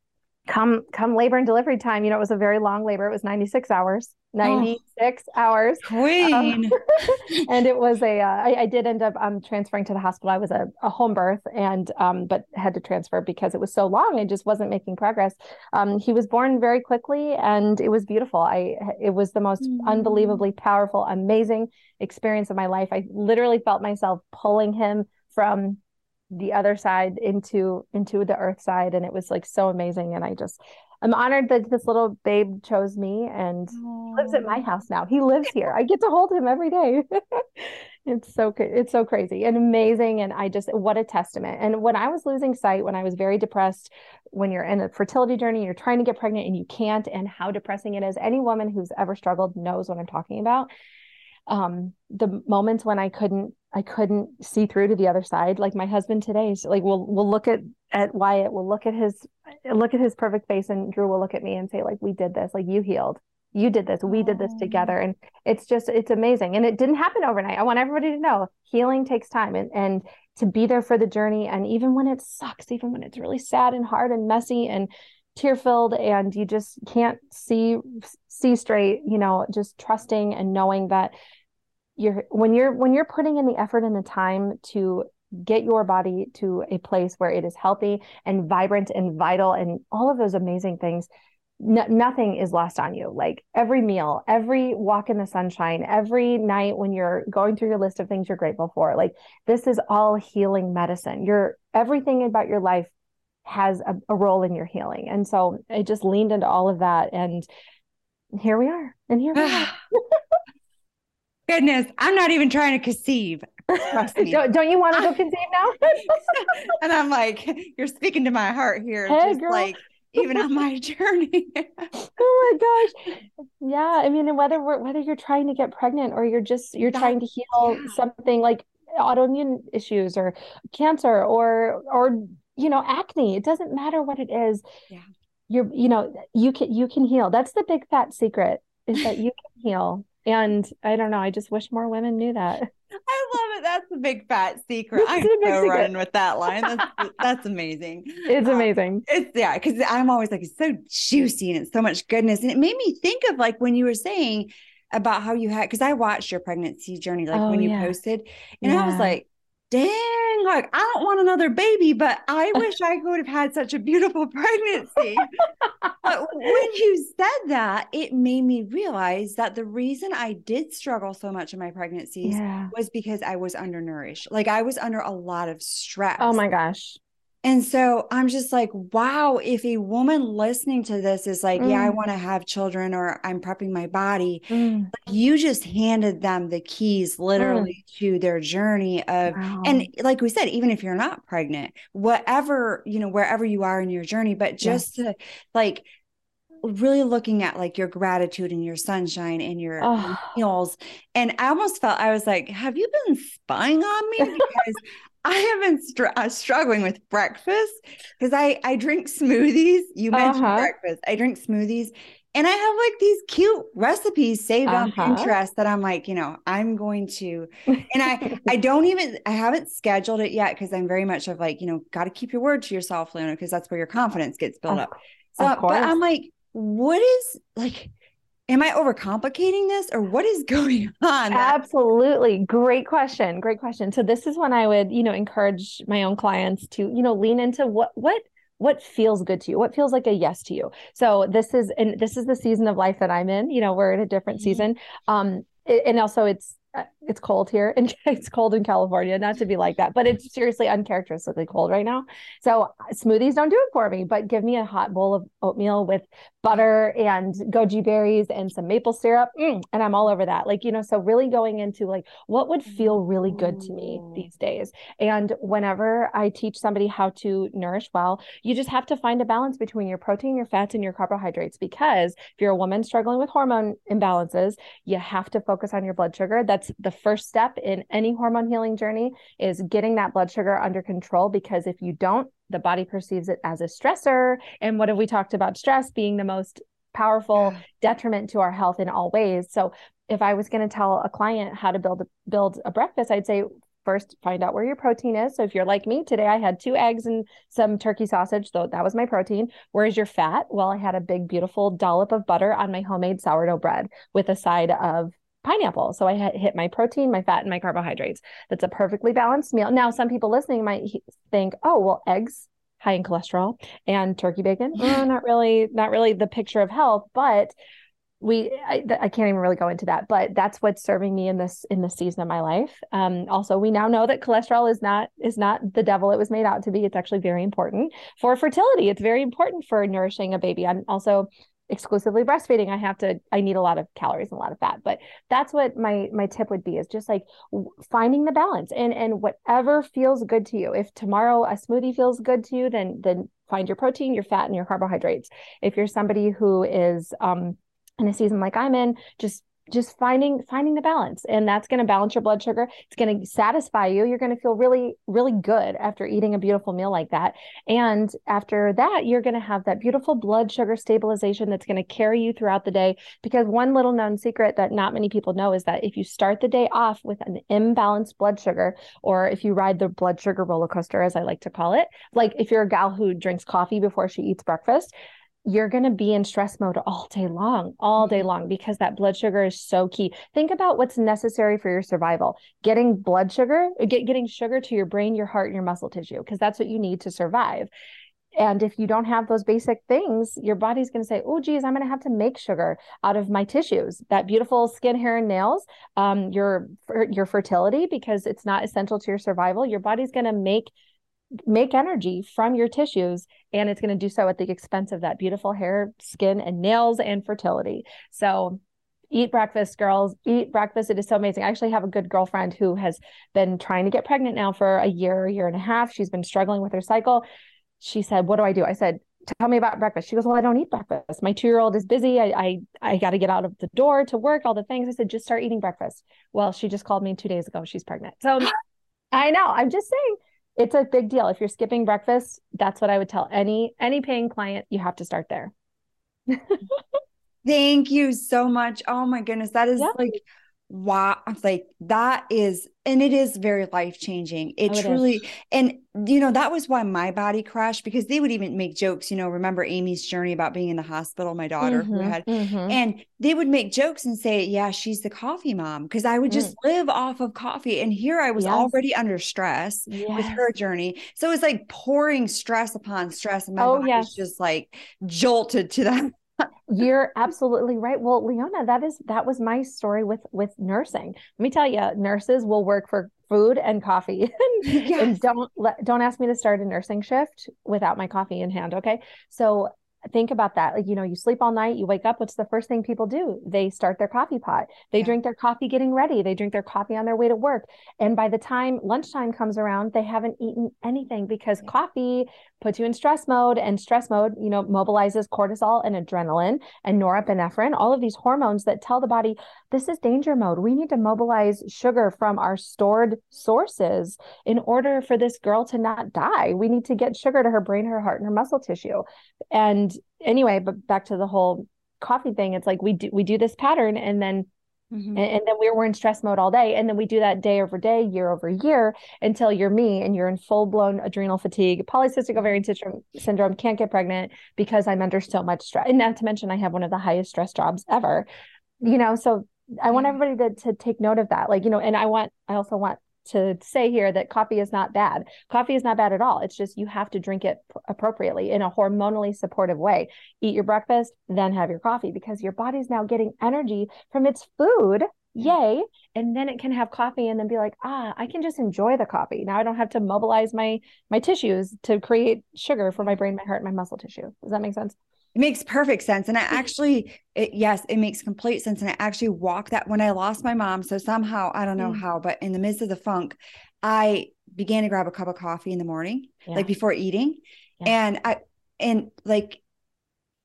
[SPEAKER 2] come come labor and delivery time, you know, it was a very long labor. It was 96 hours. 96 oh, hours.
[SPEAKER 1] Queen. Um,
[SPEAKER 2] and it was a. Uh, I, I did end up um, transferring to the hospital. I was a, a home birth and, um, but had to transfer because it was so long. I just wasn't making progress. Um, he was born very quickly and it was beautiful. I, it was the most mm. unbelievably powerful, amazing experience of my life. I literally felt myself pulling him from the other side into into the earth side and it was like so amazing and i just I'm honored that this little babe chose me and he lives at my house now. He lives here. I get to hold him every day. it's so it's so crazy and amazing and I just what a testament. And when I was losing sight, when I was very depressed, when you're in a fertility journey, you're trying to get pregnant and you can't and how depressing it is. Any woman who's ever struggled knows what I'm talking about. Um the moments when I couldn't I couldn't see through to the other side. Like my husband today, so like we'll we'll look at at Wyatt, we'll look at his look at his perfect face, and Drew will look at me and say, like, we did this, like you healed, you did this, we did this oh. together, and it's just it's amazing. And it didn't happen overnight. I want everybody to know healing takes time, and and to be there for the journey, and even when it sucks, even when it's really sad and hard and messy and tear filled, and you just can't see see straight, you know, just trusting and knowing that you're when you're when you're putting in the effort and the time to get your body to a place where it is healthy and vibrant and vital and all of those amazing things nothing is lost on you. Like every meal every walk in the sunshine every night when you're going through your list of things you're grateful for like this is all healing medicine. Your everything about your life has a, a role in your healing. And so i just leaned into all of that and here we are. And here we are
[SPEAKER 1] Goodness, I'm not even trying to conceive.
[SPEAKER 2] don't, don't, you want to go conceive now?
[SPEAKER 1] and I'm like, you're speaking to my heart here. Hey, just girl. like even on my journey.
[SPEAKER 2] oh my gosh. Yeah. I mean, whether we're, whether you're trying to get pregnant or you're just you're trying to heal yeah. something like autoimmune issues or cancer or or you know, acne. It doesn't matter what it is.
[SPEAKER 1] Yeah.
[SPEAKER 2] You're, you know, you can you can heal. That's the big fat secret is that you can heal and I don't know. I just wish more women knew that.
[SPEAKER 1] I love it. That's a big fat secret. I'm so running with that line. That's that's amazing.
[SPEAKER 2] It's um, amazing.
[SPEAKER 1] It's yeah, because I'm always like it's so juicy and it's so much goodness. And it made me think of like when you were saying about how you had because I watched your pregnancy journey, like oh, when you yeah. posted, and yeah. I was like, dang, like I don't want another baby, but I wish I could have had such a beautiful pregnancy. but when you said that, it made me realize that the reason I did struggle so much in my pregnancies yeah. was because I was undernourished. Like I was under a lot of stress.
[SPEAKER 2] Oh my gosh.
[SPEAKER 1] And so I'm just like, wow, if a woman listening to this is like, mm. yeah, I mm. want to have children or I'm prepping my body, mm. like you just handed them the keys literally mm. to their journey of, wow. and like we said, even if you're not pregnant, whatever, you know, wherever you are in your journey, but just to like, really looking at like your gratitude and your sunshine and your oh. meals. And I almost felt I was like, have you been spying on me? Because I have been str- uh, struggling with breakfast because I I drink smoothies. You mentioned uh-huh. breakfast. I drink smoothies, and I have like these cute recipes saved uh-huh. on Pinterest that I'm like, you know, I'm going to, and I I don't even I haven't scheduled it yet because I'm very much of like, you know, got to keep your word to yourself, Leona, because that's where your confidence gets built up. So, but I'm like, what is like am I overcomplicating this or what is going on?
[SPEAKER 2] Absolutely. Great question. Great question. So this is when I would, you know, encourage my own clients to, you know, lean into what what what feels good to you what feels like a yes to you so this is and this is the season of life that i'm in you know we're in a different mm-hmm. season um and also it's it's cold here and it's cold in California, not to be like that, but it's seriously uncharacteristically cold right now. So smoothies don't do it for me, but give me a hot bowl of oatmeal with butter and goji berries and some maple syrup. Mm, and I'm all over that. Like, you know, so really going into like what would feel really good to me these days. And whenever I teach somebody how to nourish well, you just have to find a balance between your protein, your fats, and your carbohydrates. Because if you're a woman struggling with hormone imbalances, you have to focus on your blood sugar. That's the first step in any hormone healing journey is getting that blood sugar under control because if you don't the body perceives it as a stressor. And what have we talked about stress being the most powerful yeah. detriment to our health in all ways. So if I was going to tell a client how to build a, build a breakfast, I'd say first find out where your protein is. So if you're like me today, I had two eggs and some turkey sausage, though that was my protein. Where's your fat? Well, I had a big, beautiful dollop of butter on my homemade sourdough bread with a side of pineapple. So I hit my protein, my fat, and my carbohydrates. That's a perfectly balanced meal. Now, some people listening might think, oh, well, eggs high in cholesterol and turkey bacon. Oh, not really, not really the picture of health, but we I, I, can't even really go into that but that's what's serving me in this in this season of my life um, also we now know that cholesterol is not is not the devil it was made out to be it's actually very important for fertility it's very important for nourishing a baby i'm also exclusively breastfeeding i have to i need a lot of calories and a lot of fat. But that's what my my tip would be is just like finding the balance. And and whatever feels good to you. If tomorrow a smoothie feels good to you then then find your protein your fat and your carbohydrates. If you're somebody who is um in a season like I'm in, just just finding finding the balance and that's going to balance your blood sugar. It's going to satisfy you. You're going to feel really really good after eating a beautiful meal like that. And after that you're going to have that beautiful blood sugar stabilization that's going to carry you throughout the day. Because one little known secret that not many people know is that if you start the day off with an imbalanced blood sugar or if you ride the blood sugar roller coaster as i like to call it like if you're a gal who drinks coffee before she eats breakfast you're going to be in stress mode all day long, all day mm-hmm. long, because that blood sugar is so key. Think about what's necessary for your survival getting blood sugar, get, getting sugar to your brain, your heart, and your muscle tissue, because that's what you need to survive. And if you don't have those basic things, your body's going to say, oh, geez, I'm going to have to make sugar out of my tissues. That beautiful skin, hair, and nails, um, your, your fertility, because it's not essential to your survival. Your body's going to make make energy from your tissues and it's going to do so at the expense of that beautiful hair skin and nails and fertility. So eat breakfast girls eat breakfast. It is so amazing. I actually have a good girlfriend who has been trying to get pregnant now for a year year and a half. She's been struggling with her cycle. She said what do i do? I said tell me about breakfast. She goes well i don't eat breakfast. My two year old is busy. I i, I got to get out of the door to work all the things. I said just start eating breakfast. Well she just called me two days ago. She's pregnant. So i know. I'm just saying it's a big deal. If you're skipping breakfast, that's what I would tell any any paying client. You have to start there.
[SPEAKER 1] Thank you so much. Oh my goodness, that is like wow. Like that is and it is very life changing. It, oh, it truly, is. and you know, that was why my body crashed because they would even make jokes. You know, remember Amy's journey about being in the hospital, my daughter mm-hmm, who had, mm-hmm. and they would make jokes and say, Yeah, she's the coffee mom. Cause I would just mm. live off of coffee. And here I was yes. already under stress yes. with her journey. So it was like pouring stress upon stress. And my oh, body yes. was just like jolted to that
[SPEAKER 2] you're absolutely right. Well, Leona, that is that was my story with with nursing. Let me tell you, nurses will work for food and coffee, and, yes. and don't let don't ask me to start a nursing shift without my coffee in hand. Okay, so think about that. Like, you know, you sleep all night, you wake up, what's the first thing people do? They start their coffee pot. They yeah. drink their coffee getting ready. They drink their coffee on their way to work. And by the time lunchtime comes around, they haven't eaten anything because yeah. coffee puts you in stress mode and stress mode, you know, mobilizes cortisol and adrenaline and norepinephrine, all of these hormones that tell the body this is danger mode. We need to mobilize sugar from our stored sources in order for this girl to not die. We need to get sugar to her brain, her heart, and her muscle tissue. And anyway, but back to the whole coffee thing, it's like we do we do this pattern and then Mm-hmm. And, and, then we're, we're in stress mode all day. And then we do that day over day, year over year, until you're me and you're in full blown adrenal fatigue, polycystic ovarian syndrome, syndrome, can't get pregnant because I'm under so much stress. And not to mention, I have one of the highest stress jobs ever. You know, so I want everybody to, to take note of that. Like, you know, and I want, I also want to say here that coffee is not bad. Coffee is not bad at all. It's just you have to drink it appropriately in a hormonally supportive way. Eat your breakfast, then have your coffee because your body's now getting energy from its food. Yay. And then it can have coffee and then be like, ah, I can just enjoy the coffee. Now I don't have to mobilize my my tissues to create sugar for my brain, my heart, my muscle tissue. Does that make sense?
[SPEAKER 1] It makes perfect sense. And I actually, it, yes, it makes complete sense. And I actually walked that when I lost my mom. So somehow, I don't know mm. how, but in the midst of the funk, I began to grab a cup of coffee in the morning, yeah. like before eating. Yeah. And I, and like,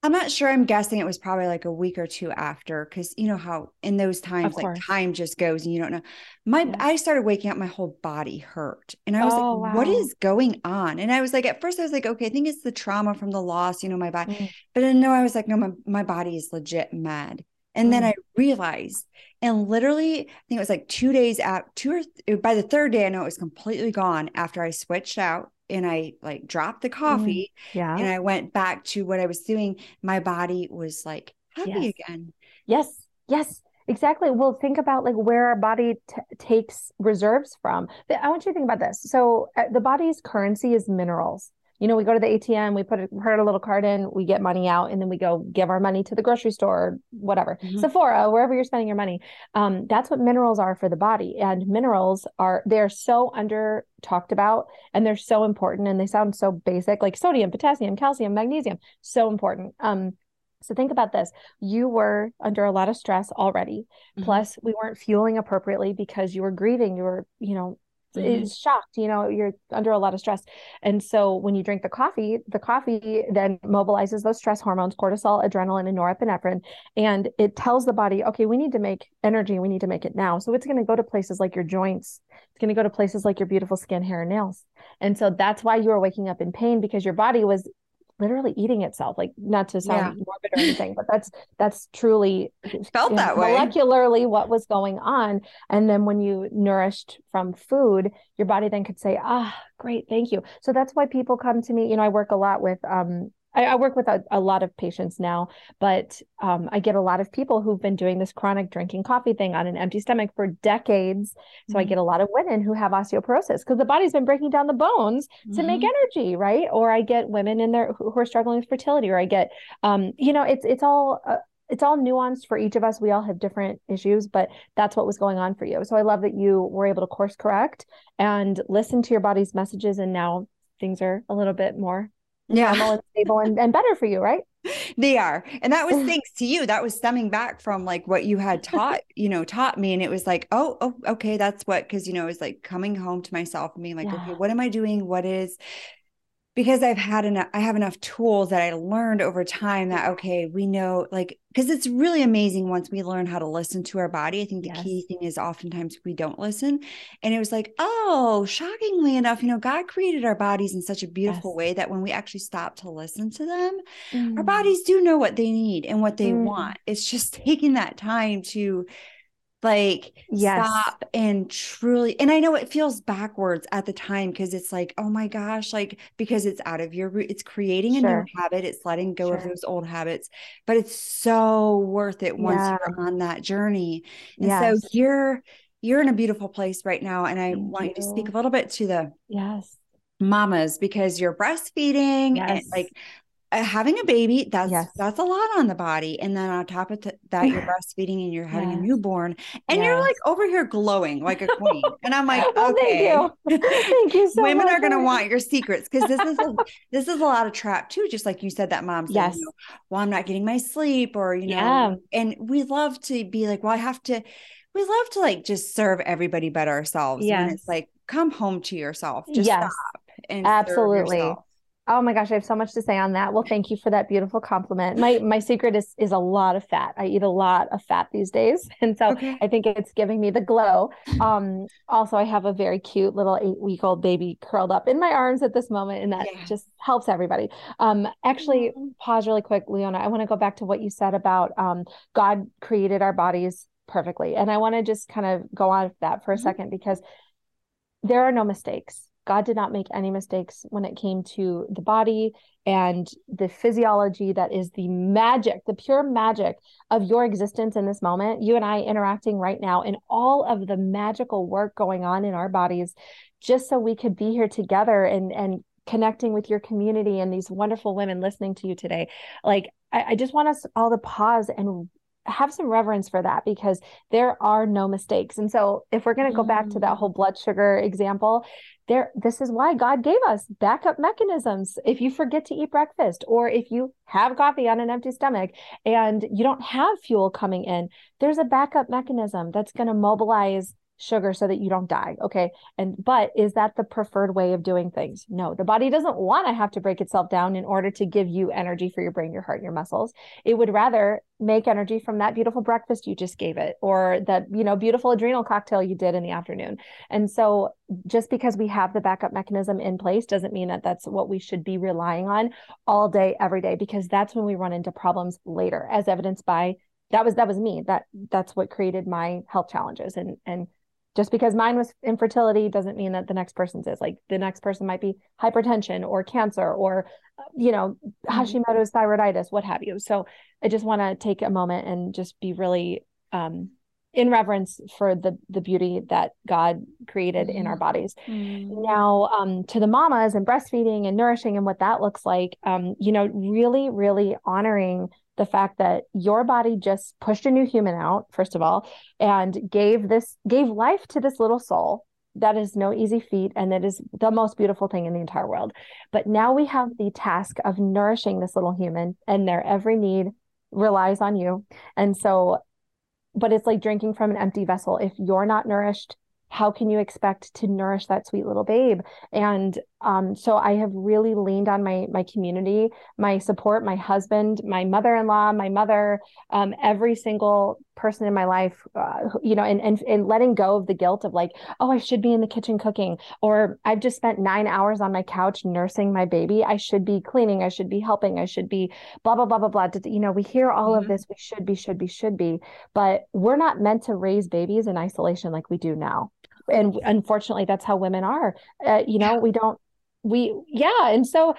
[SPEAKER 1] I'm not sure. I'm guessing it was probably like a week or two after, because you know how in those times, like time just goes and you don't know. My yeah. I started waking up, my whole body hurt, and I was oh, like, wow. "What is going on?" And I was like, at first, I was like, "Okay, I think it's the trauma from the loss, you know, my body." Mm. But then no, I was like, "No, my my body is legit mad." And mm. then I realized, and literally, I think it was like two days out, two or th- by the third day, I know it was completely gone after I switched out and I like dropped the mm, coffee.
[SPEAKER 2] Mm, yeah.
[SPEAKER 1] And I went back to what I was doing. My body was like happy yes. again.
[SPEAKER 2] Yes. Yes. Exactly. Well, think about like where our body t- takes reserves from. I want you to think about this. So, uh, the body's currency is minerals you know, we go to the ATM, we put a, put a little card in, we get money out, and then we go give our money to the grocery store, whatever, mm-hmm. Sephora, wherever you're spending your money. Um, that's what minerals are for the body, and minerals are they're so under talked about, and they're so important, and they sound so basic, like sodium, potassium, calcium, magnesium, so important. Um, so think about this. You were under a lot of stress already. Mm-hmm. Plus, we weren't fueling appropriately because you were grieving. You were, you know, mm-hmm. is shocked you know you're under a lot of stress. And so when you drink the coffee the coffee then mobilizes those stress hormones cortisol adrenaline and norepinephrine and it tells the body okay we need to make energy we need to make it now. So it's going to go to places like your joints it's going to go to places like your beautiful skin hair and nails. And so that's why you were waking up in pain because your body was literally eating itself like not to sound yeah. morbid or anything but that's that's truly
[SPEAKER 1] felt that
[SPEAKER 2] know, way. molecularly what was going on. And then when you nourished from food your body then could say ah great thank you. So that's why people come to me you know i work a lot with um I, I work with a, a, lot of patients now, but um, I get a lot of people who've been doing this chronic drinking coffee thing on an empty stomach for decades. So mm-hmm. I get a lot of women who have osteoporosis because the body's been breaking down the bones mm-hmm. to make mm-hmm. energy, right? Or I get women in there who, who are struggling with fertility, or I get, um, you know, it's it's all. Uh, it's all nuanced for each of us. We all have different issues, but that's what was going on for you. So I love that you were able to course correct and listen to your body's messages. And now things are a little bit more yeah. and stable and, and better for you, right?
[SPEAKER 1] They are. And that was thanks to you. That was stemming back from like what you had taught, you know, taught me. And it was like, oh, oh, okay, that's what, cause you know, it was like coming home to myself and being like, yeah. okay, what am I doing? What is because I've had enough, I have enough tools that I learned over time that, okay, we know like, because it's really amazing once we learn how to listen to our body. I think the yes. key thing is oftentimes we don't listen. And it was like, oh, shockingly enough, you know, God created our bodies in such a beautiful yes. way that when we actually stop to listen to them, mm. our bodies do know what they need and what they mm. want. It's just taking that time to, like yes. stop and truly and i know it feels backwards at the time because it's like oh my gosh like because it's out of your root it's creating a sure. new habit it's letting go sure. of those old habits but it's so worth it once yeah. you're on that journey and yes. so you're you're in a beautiful place right now and i Thank want you. you to speak a little bit to the
[SPEAKER 2] yes
[SPEAKER 1] mamas because you're breastfeeding yes. and like Uh, having a baby that's yes. that's a lot on the body and then on top of t- that you're breastfeeding and you're having yes. a newborn and yes. you're like over here glowing like a queen and i'm like well, okay
[SPEAKER 2] thank you, thank you so much.
[SPEAKER 1] women
[SPEAKER 2] much.
[SPEAKER 1] are going to want your secrets because this is a, this is a lot of trap too just like you said that mom said yes. You know, well i'm not getting my sleep or you know yeah. and we love to be like well i have to we love to like just serve everybody but ourselves yeah and it's like come home to yourself just yes. stop and
[SPEAKER 2] absolutely Oh my gosh, I have so much to say on that. Well, thank you for that beautiful compliment. My my secret is is a lot of fat. I eat a lot of fat these days, and so okay. I think it's giving me the glow. Um, also, I have a very cute little eight week old baby curled up in my arms at this moment, and that yeah. just helps everybody. Um, actually, pause really quick, Leona. I want to go back to what you said about um, God created our bodies perfectly, and I want to just kind of go on that for a mm-hmm. second because there are no mistakes God did not make any mistakes when it came to the body and the physiology that is the magic, the pure magic of your existence in this moment. You and I interacting right now, and all of the magical work going on in our bodies, just so we could be here together and and connecting with your community and these wonderful women listening to you today. Like, I, I just want us all to pause and have some reverence for that because there are no mistakes. And so if we're going to go back to that mm. whole blood sugar example, there this is why God gave us backup mechanisms. If you forget to eat breakfast or if you have coffee on an empty stomach and you don't have fuel coming in, there's a backup mechanism that's going to mobilize sugar so that you don't die. Okay. And, but is that the preferred way of doing things? No, the body doesn't want to have to break itself down in order to give you energy for your brain, your heart, your muscles. It would rather make energy from that beautiful breakfast you just gave it or that, you know, beautiful adrenal cocktail you did in the afternoon. And so just because we have the backup mechanism in place doesn't mean that that's what we should be relying on all day, every day, because that's when we run into problems later, as evidenced by that was that was me that that's what created my health challenges and and just because mine was infertility doesn't mean that the next person's is like the next person might be hypertension or cancer or you know mm-hmm. hashimoto's thyroiditis what have you so i just want to take a moment and just be really um, in reverence for the the beauty that god created in our mm-hmm. bodies mm-hmm. now um, to the mamas and breastfeeding and nourishing and what that looks like um, you know really really honoring the fact that your body just pushed a new human out first of all and gave this gave life to this little soul that is no easy feat and that is the most beautiful thing in the entire world. But now we have the task of nourishing this little human and their every need relies on you. And so but it's like drinking from an empty vessel. If you're not nourished how can you expect to nourish that sweet little babe? And um, so i have really leaned on my my community my support my husband my mother-in-law my mother um, every single person in my life uh, you know and, and and letting go of the guilt of like oh i should be in the kitchen cooking or i've just spent nine hours on my couch nursing my baby. I should be cleaning. I should be helping. I should be blah blah blah blah blah. You know we hear all mm-hmm. of this. We should be should be should be. But we're not meant to raise babies in isolation like we do now and unfortunately that's how women are. Uh, you know yeah. we don't we yeah and so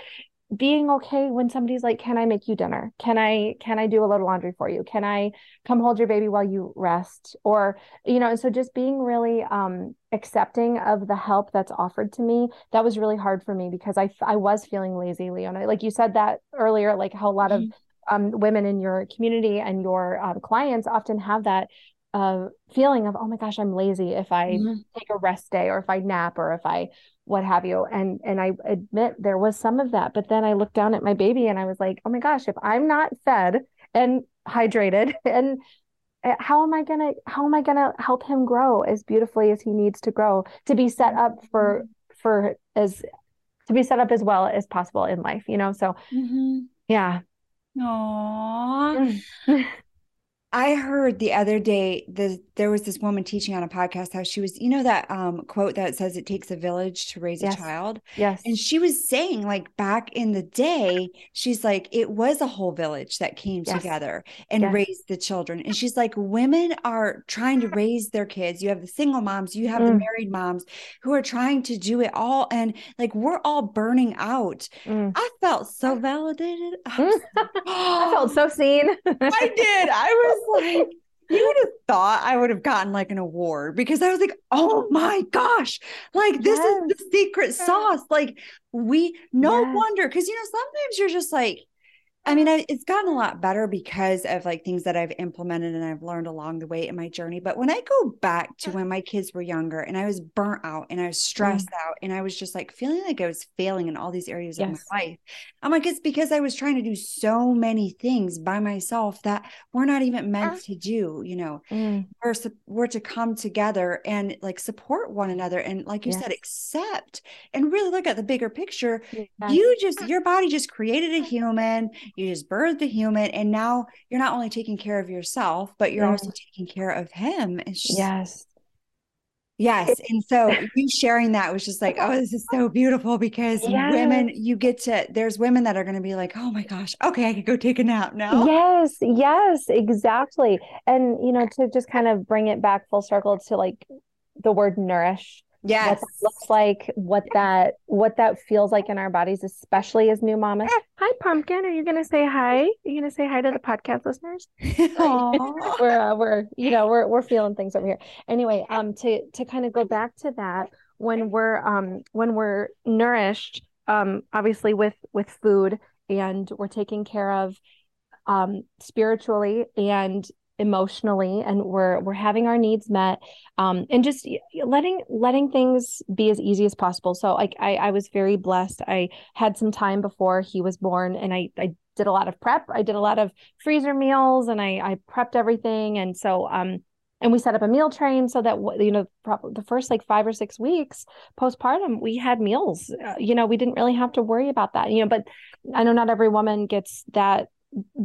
[SPEAKER 2] being okay when somebody's like can i make you dinner? Can i can i do a little laundry for you? Can i come hold your baby while you rest? Or you know and so just being really um accepting of the help that's offered to me that was really hard for me because i i was feeling lazy leona. Like you said that earlier like how a lot mm-hmm. of um, women in your community and your um, clients often have that uh, feeling of oh my gosh i'm lazy if i mm-hmm. take a rest day or if i nap or if i what have you and and i admit there was some of that but then i looked down at my baby and i was like oh my gosh if i'm not fed and hydrated and eh, how am i going to how am i going to help him grow as beautifully as he needs to grow to be set up for mm-hmm. for as to be set up as well as possible in life you know so mm-hmm. yeah
[SPEAKER 1] Aww. I heard the other day the there was this woman teaching on a podcast how she was, you know, that um, quote that says it takes a village to raise yes. a child.
[SPEAKER 2] Yes.
[SPEAKER 1] And she was saying, like back in the day, she's like, it was a whole village that came yes. together and yes. raised the children. And she's like, women are trying to raise their kids. You have the single moms, you have mm. the married moms who are trying to do it all. And like we're all burning out. Mm. I felt so validated. I,
[SPEAKER 2] was, I felt so seen.
[SPEAKER 1] I did. I was like, you would have thought I would have gotten like an award because I was like, oh my gosh, like this yes. is the secret sauce. Like, we, no yes. wonder, because you know, sometimes you're just like, I mean, I, it's gotten a lot better because of like things that I've implemented and I've learned along the way in my journey. But when I go back to when my kids were younger and I was burnt out and I was stressed mm. out and I was just like feeling like I was failing in all these areas yes. of my life, I'm like, it's because I was trying to do so many things by myself that we're not even meant uh. to do. You know, mm. we're, we're to come together and like support one another. And like you yes. said, accept and really look at the bigger picture. Yes. You just, your body just created a human you just birthed a human and now you're not only taking care of yourself but you're also taking care of him.
[SPEAKER 2] Just, yes.
[SPEAKER 1] Yes and so you sharing that was just like oh this is so beautiful because yes. women you get to there's women that are going to be like oh my gosh okay i could go take a nap now.
[SPEAKER 2] Yes yes exactly. And you know to just kind of bring it back full circle to like the word nourish
[SPEAKER 1] yes.
[SPEAKER 2] looks like what that what that feels like in our bodies especially as new mamas. Hi pumpkin. Are you gonna say hi? Are you gonna say hi to the podcast listeners? We're uh, we're you know we're we're feeling things over here. Anyway um to to kind of go back to that when we're um when we're nourished um obviously with with food and we're taking care of um spiritually and emotionally and we're we're having our needs met um, and just letting letting things be as easy as possible. So like I, I was very blessed. I had some time before he was born and i i did a lot of prep. I did a lot of freezer meals and i i prepped everything. And so um and we set up a meal train so that you know the first like five or six weeks postpartum we had meals. Uh, you know we didn't really have to worry about that. You know but i know not every woman gets that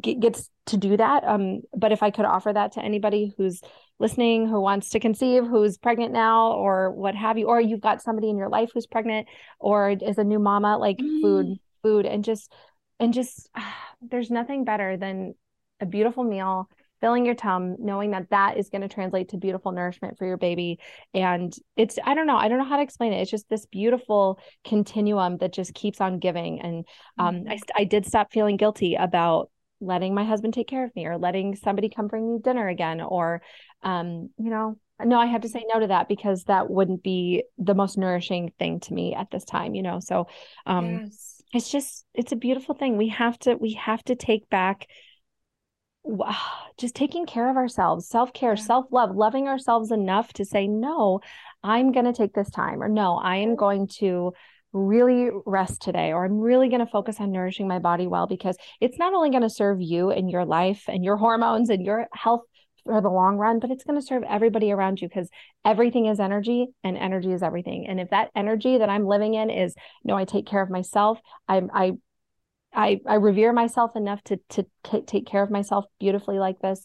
[SPEAKER 2] gets to do that um but if i could offer that to anybody who's listening who wants to conceive who's pregnant now or what have you or you've got somebody in your life who's pregnant or is a new mama like mm. food food and just and just uh, there's nothing better than a beautiful meal filling your tum knowing that that is going to translate to beautiful nourishment for your baby and it's i don't know i don't know how to explain it it's just this beautiful continuum that just keeps on giving and um, mm-hmm. I, I did stop feeling guilty about letting my husband take care of me or letting somebody come bring me dinner again or um, you know no i have to say no to that because that wouldn't be the most nourishing thing to me at this time you know so um yes. it's just it's a beautiful thing we have to we have to take back just taking care of ourselves self-care yeah. self-love loving ourselves enough to say no i'm going to take this time or no i am going to really rest today or i'm really going to focus on nourishing my body well because it's not only going to serve you and your life and your hormones and your health for the long run but it's going to serve everybody around you because everything is energy and energy is everything. And if that energy that i'm living in is no i take care of myself i i I, I revere myself enough to to t- take care of myself beautifully like this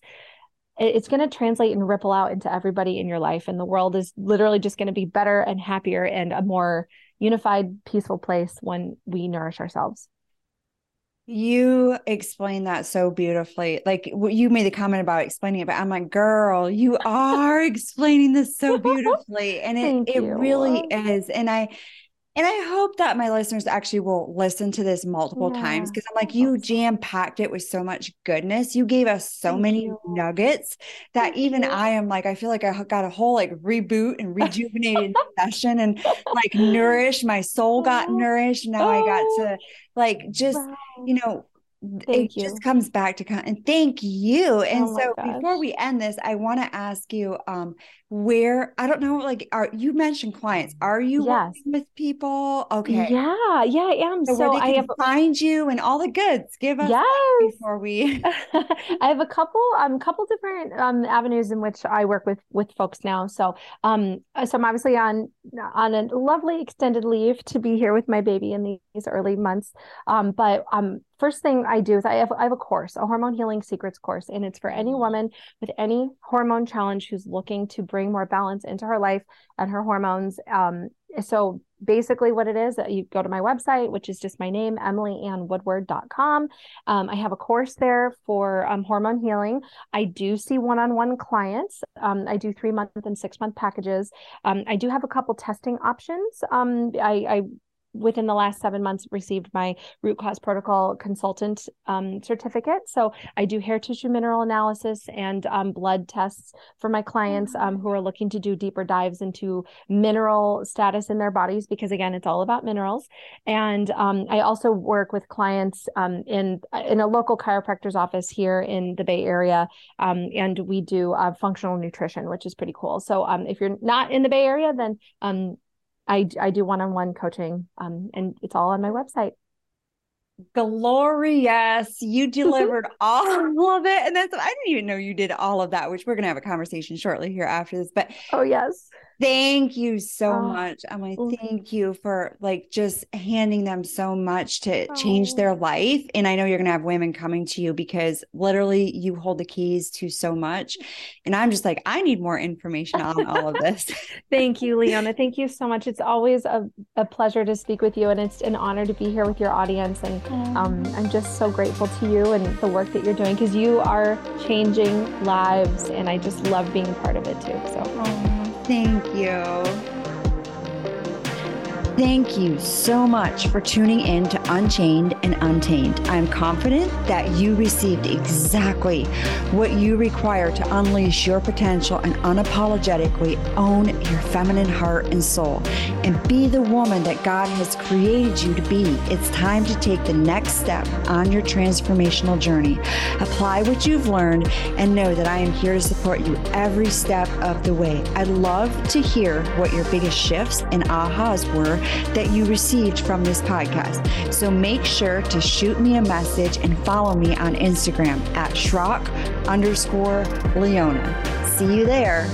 [SPEAKER 2] it's going to translate and ripple out into everybody in your life and the world is literally just going to be better and happier and a more unified peaceful place when we nourish ourselves
[SPEAKER 1] you explained that so beautifully. Like you made the comment about explaining it, but I'm like, girl, you are explaining this so beautifully. And it, it really is. And I, and I hope that my listeners actually will listen to this multiple yeah. times because I'm like, you jam packed it with so much goodness. You gave us so Thank many you. nuggets that Thank even you. I am like, I feel like I got a whole like reboot and rejuvenated session and like nourished. My soul got oh. nourished. Now I got oh. to like just, you know, Thank it you. just comes back to and thank you. And oh so gosh. before we end this, I want to ask you um where I don't know, like are you mentioned clients? Are you yes. working with people? Okay.
[SPEAKER 2] Yeah, yeah, I am.
[SPEAKER 1] So, so I have find you and all the goods. Give us yes. before we
[SPEAKER 2] I have a couple um couple different um avenues in which I work with with folks now. So um so I'm obviously on on a lovely extended leave to be here with my baby in these early months. Um but um first thing I do is I have I have a course, a hormone healing secrets course, and it's for any mm-hmm. woman with any hormone challenge who's looking to bring more balance into her life and her hormones. Um, so basically what it is you go to my website which is just my name emilyannewoodward.com um, i have a course there for um, hormone healing i do see one-on-one clients um, i do three month and six month packages um, i do have a couple testing options um, I, I within the last seven months received my root cause protocol consultant um, certificate. So I do hair tissue mineral analysis and um, blood tests for my clients um, who are looking to do deeper dives into mineral status in their bodies because again, it's all about minerals. And um, I also work with clients um, in in a local chiropractor's office here in the Bay Area, um, and we do uh, functional nutrition, which is pretty cool. So if you're not in the Bay Area, then I, I do one-on-one coaching um, and it's all on my website.
[SPEAKER 1] Glorious. You delivered all of it. And that's, I didn't even know you did all of that, which we're going to have a conversation shortly here after this. But
[SPEAKER 2] oh, yes.
[SPEAKER 1] Thank you so oh. much. Emily, thank you for like just handing them so much to oh. change their life. And I know you're going to have women coming to you because literally you hold the keys to so much. And I'm just like, I need more information on all of this.
[SPEAKER 2] thank you, Leona. Thank you so much. It's always a, a pleasure to speak with you. And it's an honor to be here with your audience. And um, I'm just so grateful to you and the work that you're doing because you are changing lives. And I just love being a part of it too. So.
[SPEAKER 1] Oh. Thank you. Thank you so much for tuning in to Unchained and Untamed. I'm confident that you received exactly what you require to unleash your potential and unapologetically own your feminine heart and soul and be the woman that God has created you to be. It's time to take the next step on your transformational journey. Apply what you've learned and know that I am here to support you every step of the way. I'd love to hear what your biggest shifts and ahas were that you received from this podcast. So make sure to shoot me a message and follow me on Instagram at Schrock underscore Leona. See you there.